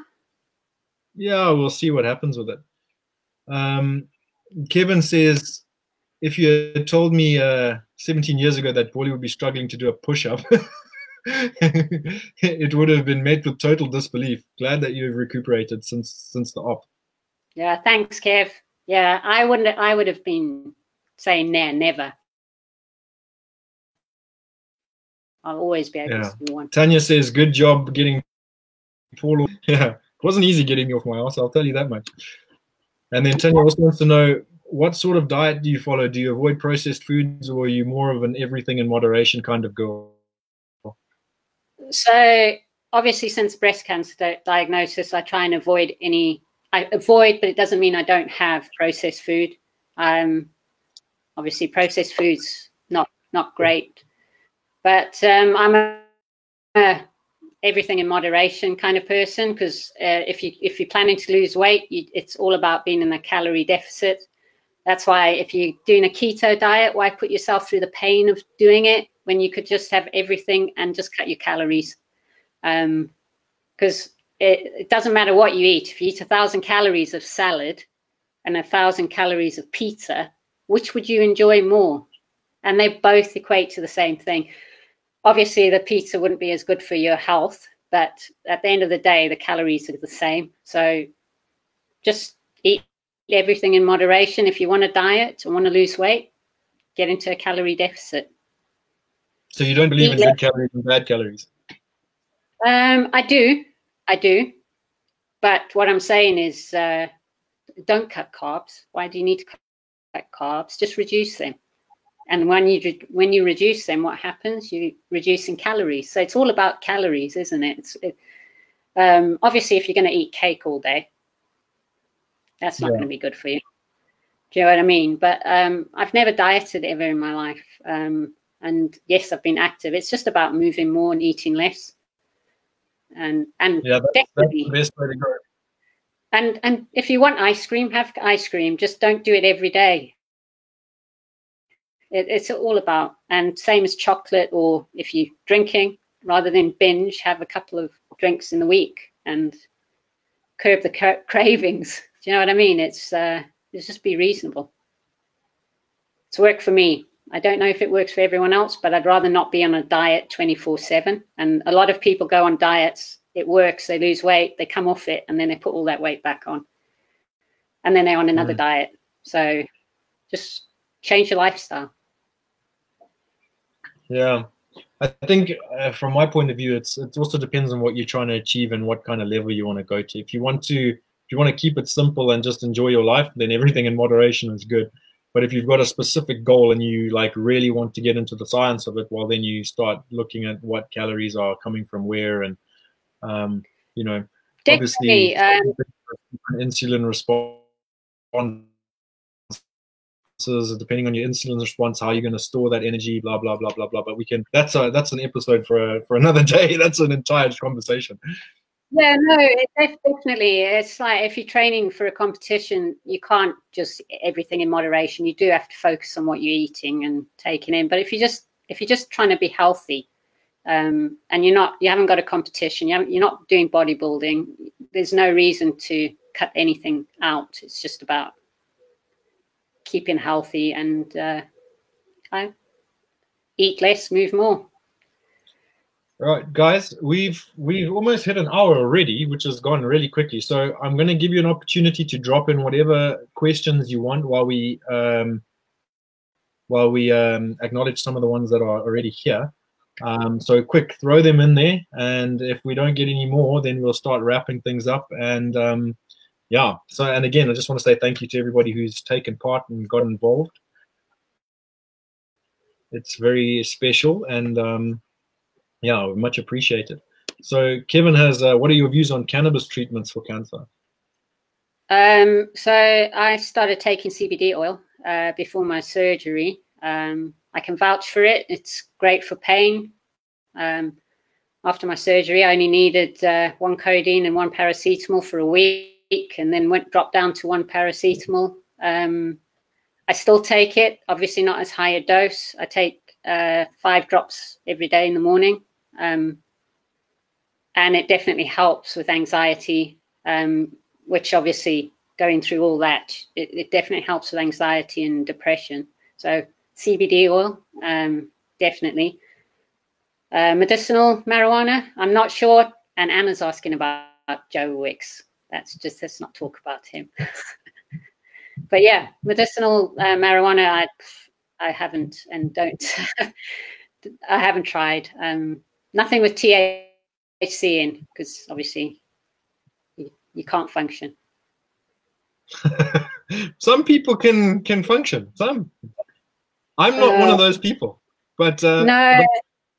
S1: Yeah, we'll see what happens with it. Um, Kevin says, if you had told me uh, 17 years ago that Paulie would be struggling to do a push-up, [LAUGHS] [LAUGHS] it would have been met with total disbelief. Glad that you've recuperated since since the op.
S2: Yeah, thanks, Kev. Yeah, I wouldn't. I would have been saying nah, never. I'll always be able
S1: Yeah.
S2: to do one.
S1: Tanya says, good job getting Paul. [LAUGHS] Yeah, it wasn't easy getting me off my ass. I'll tell you that much. And then Tanya also wants to know what sort of diet do you follow? Do you avoid processed foods, or are you more of an everything in moderation kind of girl?
S2: So obviously, since breast cancer diagnosis, I try and avoid any. I avoid, but it doesn't mean I don't have processed food. Um, obviously, processed foods not not great, but um, I'm a, a everything in moderation kind of person because uh, if you if you're planning to lose weight, you, it's all about being in a calorie deficit. That's why if you're doing a keto diet, why put yourself through the pain of doing it when you could just have everything and just cut your calories? Because um, it, it doesn't matter what you eat. If you eat a thousand calories of salad and a thousand calories of pizza, which would you enjoy more? And they both equate to the same thing. Obviously, the pizza wouldn't be as good for your health, but at the end of the day, the calories are the same. So just eat everything in moderation. If you want to diet and want to lose weight, get into a calorie deficit.
S1: So you don't believe in good calories and bad calories?
S2: Um, I do, I do. But what I'm saying is, uh, don't cut carbs. Why do you need to cut carbs? Just reduce them. And when you when you reduce them, what happens? You reducing calories. So it's all about calories, isn't it? It's, it um, obviously, if you're going to eat cake all day, that's not yeah. going to be good for you. Do you know what I mean? But um, I've never dieted ever in my life. Um, and yes, I've been active. It's just about moving more and eating less. And and
S1: yeah, that's, definitely, that's the best way to go.
S2: And and if you want ice cream, have ice cream. Just don't do it every day. It, it's all about and same as chocolate, or if you're drinking, rather than binge, have a couple of drinks in the week and curb the [LAUGHS] cravings. Do you know what I mean? It's uh, it's just be reasonable. It's worked for me. I don't know if it works for everyone else, but I'd rather not be on a diet 24 7. And a lot of people go on diets, it works, they lose weight, they come off it, and then they put all that weight back on. And then they're on another mm. diet. So just change your lifestyle.
S1: Yeah. I think uh, from my point of view, it's it also depends on what you're trying to achieve and what kind of level you want to go to. If you want to if you want to keep it simple and just enjoy your life, then everything in moderation is good. But if you've got a specific goal and you like really want to get into the science of it, well, then you start looking at what calories are coming from where, and um, you know, obviously um, insulin response depending on your insulin response, how you're going to store that energy, blah blah blah blah blah. But we can that's a that's an episode for a, for another [LAUGHS] day. That's an entire conversation.
S2: Yeah, no, it, definitely. It's like if you're training for a competition, you can't just everything in moderation. You do have to focus on what you're eating and taking in. But if you just if you're just trying to be healthy, um, and you're not you haven't got a competition, you you're not doing bodybuilding, there's no reason to cut anything out. It's just about keeping healthy and uh, eat less, move more.
S1: Right, guys, we've we've almost hit an hour already, which has gone really quickly. So I'm going to give you an opportunity to drop in whatever questions you want while we um, while we um, acknowledge some of the ones that are already here. Um, so quick, throw them in there, and if we don't get any more, then we'll start wrapping things up. And um, yeah, so and again, I just want to say thank you to everybody who's taken part and got involved. It's very special, and um, yeah, much appreciated. So, Kevin has, uh, what are your views on cannabis treatments for cancer?
S2: Um, so, I started taking CBD oil uh, before my surgery. Um, I can vouch for it. It's great for pain. Um, after my surgery, I only needed uh, one codeine and one paracetamol for a week, and then went dropped down to one paracetamol. Um, I still take it, obviously not as high a dose. I take uh, five drops every day in the morning. Um, and it definitely helps with anxiety, um, which obviously going through all that, it, it, definitely helps with anxiety and depression. So CBD oil, um, definitely. Uh, medicinal marijuana, I'm not sure. And Anna's asking about Joe Wicks. That's just, let's not talk about him. [LAUGHS] but yeah, medicinal uh, marijuana, I, I haven't and don't, [LAUGHS] I haven't tried. Um, nothing with THC in because obviously you, you, can't function. [LAUGHS]
S1: some people can can function. Some. I'm not uh, one of those people, but uh,
S2: no.
S1: But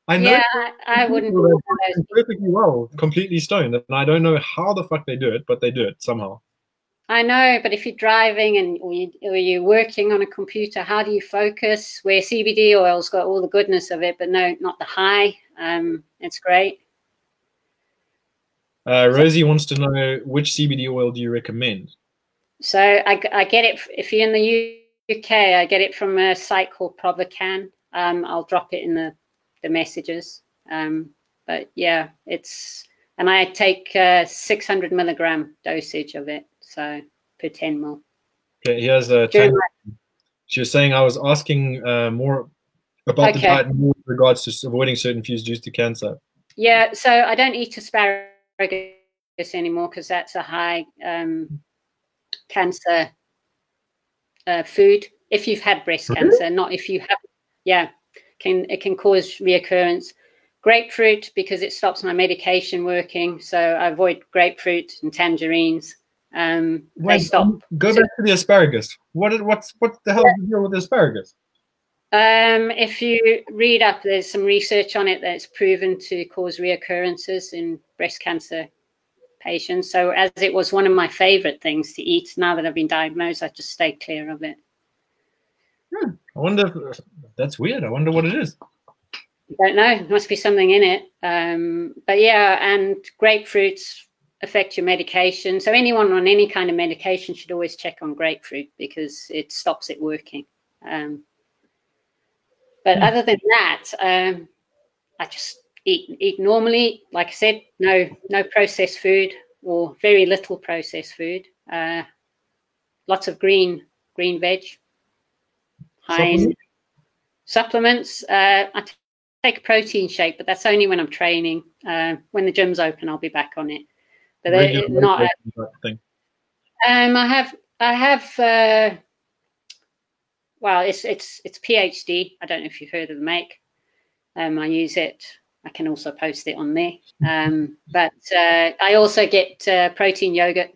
S1: I know
S2: yeah, I, wouldn't be one of those
S1: perfectly well, completely stoned, and I don't know how the fuck they do it, but they do it somehow.
S2: I know, but if you're driving and or, you, or you're working on a computer, how do you focus? Where CBD oil's got all the goodness of it, but no, not the high. Um, it's great.
S1: Uh, Rosie wants to know which CBD oil do you recommend?
S2: So I, I get it if you're in the UK, I get it from a site called Provacan. Um, I'll drop it in the the messages. Um, but yeah, it's and I take uh, 600 milligram dosage of it so per 10 mil.
S1: Okay, here's a. she was saying I was asking uh, more about okay. the diet more with regards to avoiding certain foods due to cancer.
S2: Yeah, so I don't eat asparagus anymore because that's a high um, cancer uh, food. If you've had breast really? cancer, not if you have. Yeah, can it can cause reoccurrence. Grapefruit because it stops my medication working, so I avoid grapefruit and tangerines. Um, they stop.
S1: Go back to the asparagus. What what's what the hell yeah. is the deal with the asparagus?
S2: Um, if you read up, there's some research on it that's proven to cause reoccurrences in breast cancer patients. So, as it was one of my favorite things to eat, now that I've been diagnosed, I just stay clear of it.
S1: Hmm. I wonder. That's weird. I wonder what it is.
S2: I don't know. There must be something in it. Um, but yeah, and grapefruits affect your medication. So anyone on any kind of medication should always check on grapefruit because it stops it working. Um, but other than that, um, I just eat eat normally. Like I said, no no processed food or very little processed food. Uh, lots of green green veg. High supplements. supplements uh, I take a protein shake, but that's only when I'm training. Uh, when the gym's open, I'll be back on it but not. Um, I have I have. Uh, well, it's it's it's PhD. I don't know if you've heard of the make. Um, I use it. I can also post it on there. Um, but uh, I also get uh, protein yogurt,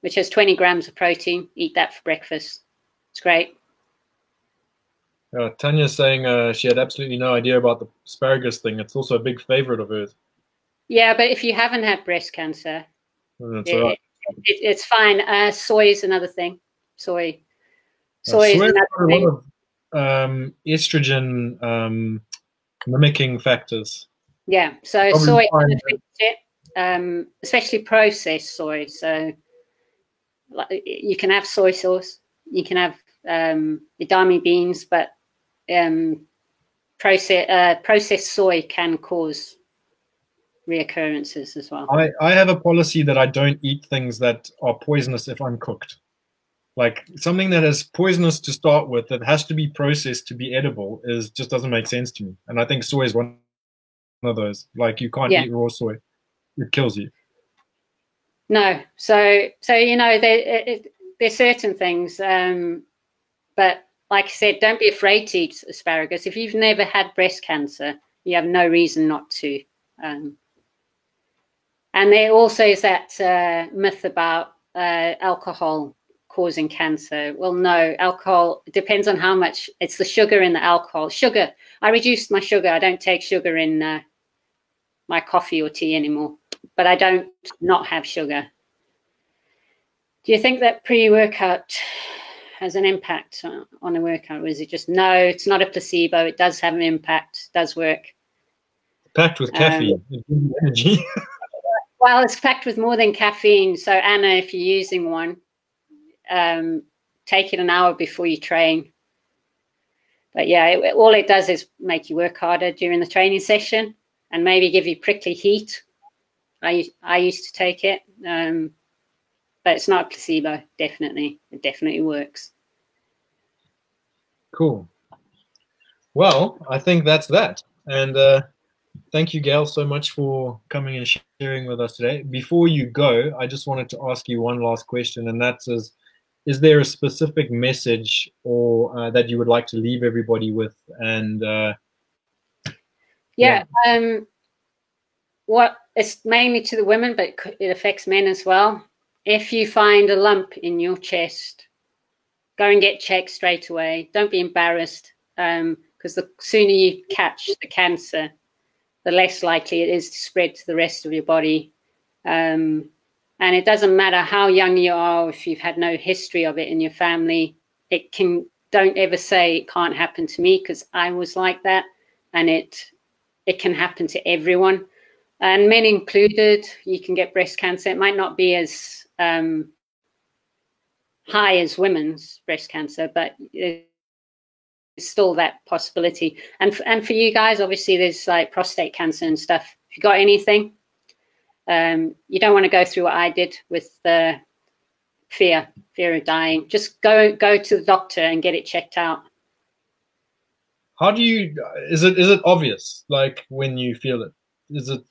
S2: which has 20 grams of protein. Eat that for breakfast. It's great.
S1: Uh, Tanya's saying uh, she had absolutely no idea about the asparagus thing. It's also a big favorite of hers.
S2: Yeah, but if you haven't had breast cancer, it, it, it's fine. Uh, soy is another thing. Soy. Soy, uh, soy is another thing. Of,
S1: um, estrogen um, mimicking factors.
S2: Yeah, so Probably soy um, especially processed soy. So like, you can have soy sauce, you can have um, edamame beans, but um, process, uh, processed soy can cause reoccurrences as well.
S1: I, I have a policy that I don't eat things that are poisonous if I'm cooked. Like something that is poisonous to start with that has to be processed to be edible is just doesn't make sense to me. And I think soy is one of those. Like you can't yeah. eat raw soy; it kills you.
S2: No, so so you know there there's certain things, um, but like I said, don't be afraid to eat asparagus. If you've never had breast cancer, you have no reason not to. Um, and there also is that uh, myth about uh, alcohol causing cancer. Well, no, alcohol depends on how much. It's the sugar in the alcohol. Sugar. I reduced my sugar. I don't take sugar in uh, my coffee or tea anymore. But I don't not have sugar. Do you think that pre-workout has an impact on a workout, or is it just no? It's not a placebo. It does have an impact. Does work.
S1: Packed with caffeine, um, energy. [LAUGHS]
S2: Well, it's packed with more than caffeine. So, Anna, if you're using one, um, take it an hour before you train. But yeah, it, all it does is make you work harder during the training session and maybe give you prickly heat. I, I used to take it, um, but it's not a placebo, definitely. It definitely works.
S1: Cool. Well, I think that's that. And uh, thank you, Gail, so much for coming and sharing with us today. Before you go, I just wanted to ask you one last question, and that is, is there a specific message or uh, that you would like to leave everybody with? And uh,
S2: yeah, yeah. Um, what it's mainly to the women, but it affects men as well. if you find a lump in your chest, go and get checked straight away. Don't be embarrassed because um, the sooner you catch the cancer, the less likely it is to spread to the rest of your body. Um, and it doesn't matter how young you are, if you've had no history of it in your family, it can, don't ever say it can't happen to me because I was like that. And it, it can happen to everyone and men included. You can get breast cancer. It might not be as um, high as women's breast cancer, but still that possibility. And and for you guys, obviously, there's like prostate cancer and stuff. If you got anything, um, you don't want to go through what I did with the fear, fear of dying. Just go go to the doctor and get it checked out.
S1: How do you? Is it is it obvious? Like when you feel it, is it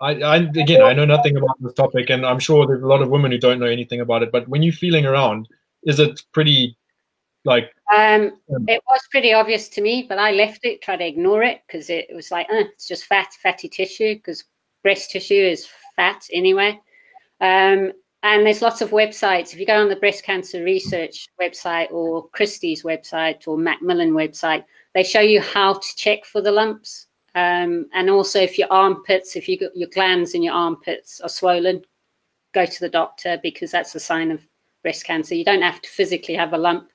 S1: I, I, again, I know nothing about this topic, and I'm sure there's a lot of women who don't know anything about it. But when you're feeling around, is it pretty like?
S2: Um, um it was pretty obvious to me, but I left it, tried to ignore it because it, was like, uh, it's just fat, fatty tissue. Because breast tissue is fat anyway. Um, and there's lots of websites. If you go on the breast cancer research website or Christie's website or Macmillan website, they show you how to check for the lumps. Um, and also, if your armpits, if you got your glands in your armpits are swollen, go to the doctor because that's a sign of breast cancer. You don't have to physically have a lump,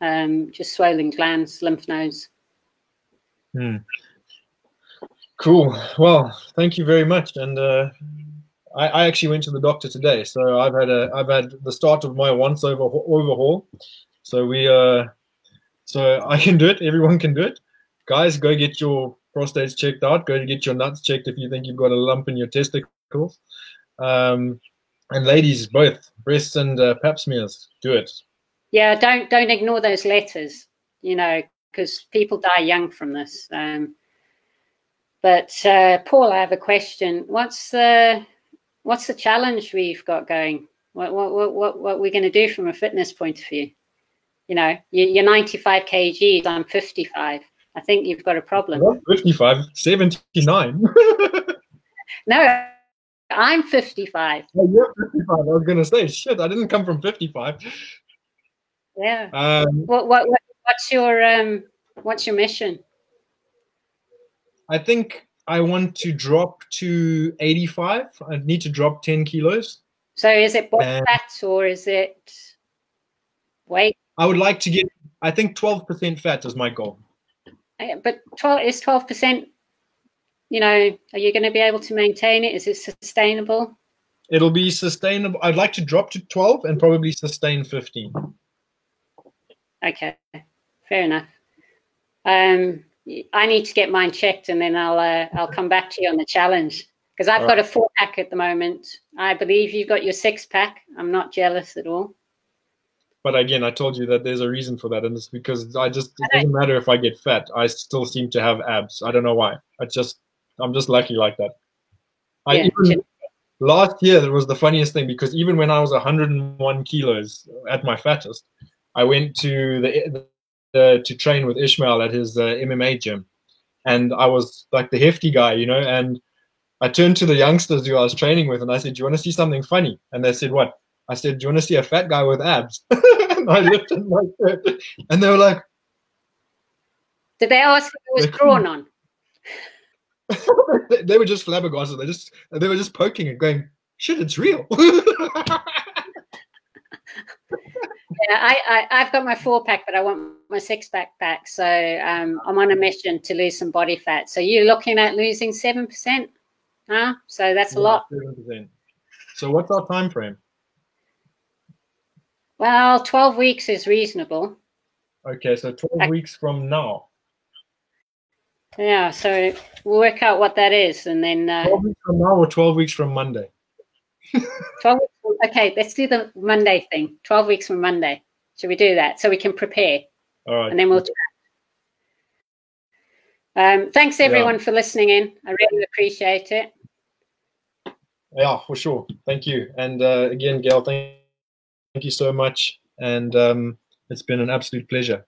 S2: um, just swollen glands, lymph nodes.
S1: Hmm. Cool. Well, thank you very much. And uh, I, I, actually went to the doctor today, so I've had a I've had the start of my once over overhaul. So we uh, so I can do it. Everyone can do it. Guys, go get your prostate's checked out, go get your nuts checked if you think you've got a lump in your testicles. Um, and ladies, both breasts and uh, pap smears, do it.
S2: Yeah, don't don't ignore those letters. You know, because people die young from this. Um, but uh, Paul, I have a question. What's the what's the challenge we've got going? What what what what, what are going to do from a fitness point of view? You know, you're 95 kgs. I'm 55. I think you've got a problem.
S1: Not 55, 79. [LAUGHS]
S2: no, I'm 55.
S1: Oh, you're 55. I was going to say, shit, I didn't come from 55.
S2: Yeah. Um, what, what, what, what's your um, what's your mission?
S1: I think I want to drop to 85. I need to drop 10 kilos.
S2: So is it body fat or is it weight?
S1: I would like to get, I think 12% fat is my goal
S2: but 12 is 12%, you know, are you going to be able to maintain it? Is it sustainable?
S1: It'll be sustainable. I'd like to drop to 12 and probably sustain 15.
S2: Okay, fair enough. Um, I need to get mine checked and then I'll uh, I'll come back to you on the challenge because I've all got right. a four pack at the moment. I believe you've got your six pack. I'm not jealous at all.
S1: But again, I told you that there's a reason for that, and it's because I just it doesn't matter if I get fat, I still seem to have abs. I don't know why. I just I'm just lucky like that. I yeah. even last year there was the funniest thing because even when I was 101 kilos at my fattest, I went to the, the to train with Ishmael at his uh, MMA gym, and I was like the hefty guy, you know. And I turned to the youngsters who I was training with, and I said, "Do you want to see something funny?" And they said, "What?" I said, "Do you want to see a fat guy with abs?" [LAUGHS] and I lifted my shirt, and they were like,
S2: "Did they ask if it was drawn on?" [LAUGHS]
S1: they were just flabbergasted. They just they were just poking it, going, "Shit, it's real." [LAUGHS]
S2: yeah, I, I have got my four pack, but I want my six pack back. So um, I'm on a mission to lose some body fat. So you're looking at losing seven percent, huh? So that's yeah, a lot. 7%.
S1: So what's our time frame?
S2: Well, 12 weeks is reasonable.
S1: Okay, so 12 I, weeks from now.
S2: Yeah, so we'll work out what that is and then. Uh,
S1: 12 weeks from now or 12 weeks from Monday?
S2: 12 weeks, okay, let's do the Monday thing. 12 weeks from Monday. Should we do that so we can prepare?
S1: All right.
S2: And then we'll chat. Um, thanks everyone yeah. for listening in. I really appreciate it.
S1: Yeah, for sure. Thank you. And uh, again, Gail, thank Thank you so much. And um, it's been an absolute pleasure.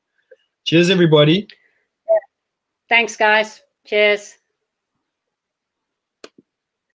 S1: Cheers, everybody.
S2: Thanks, guys. Cheers.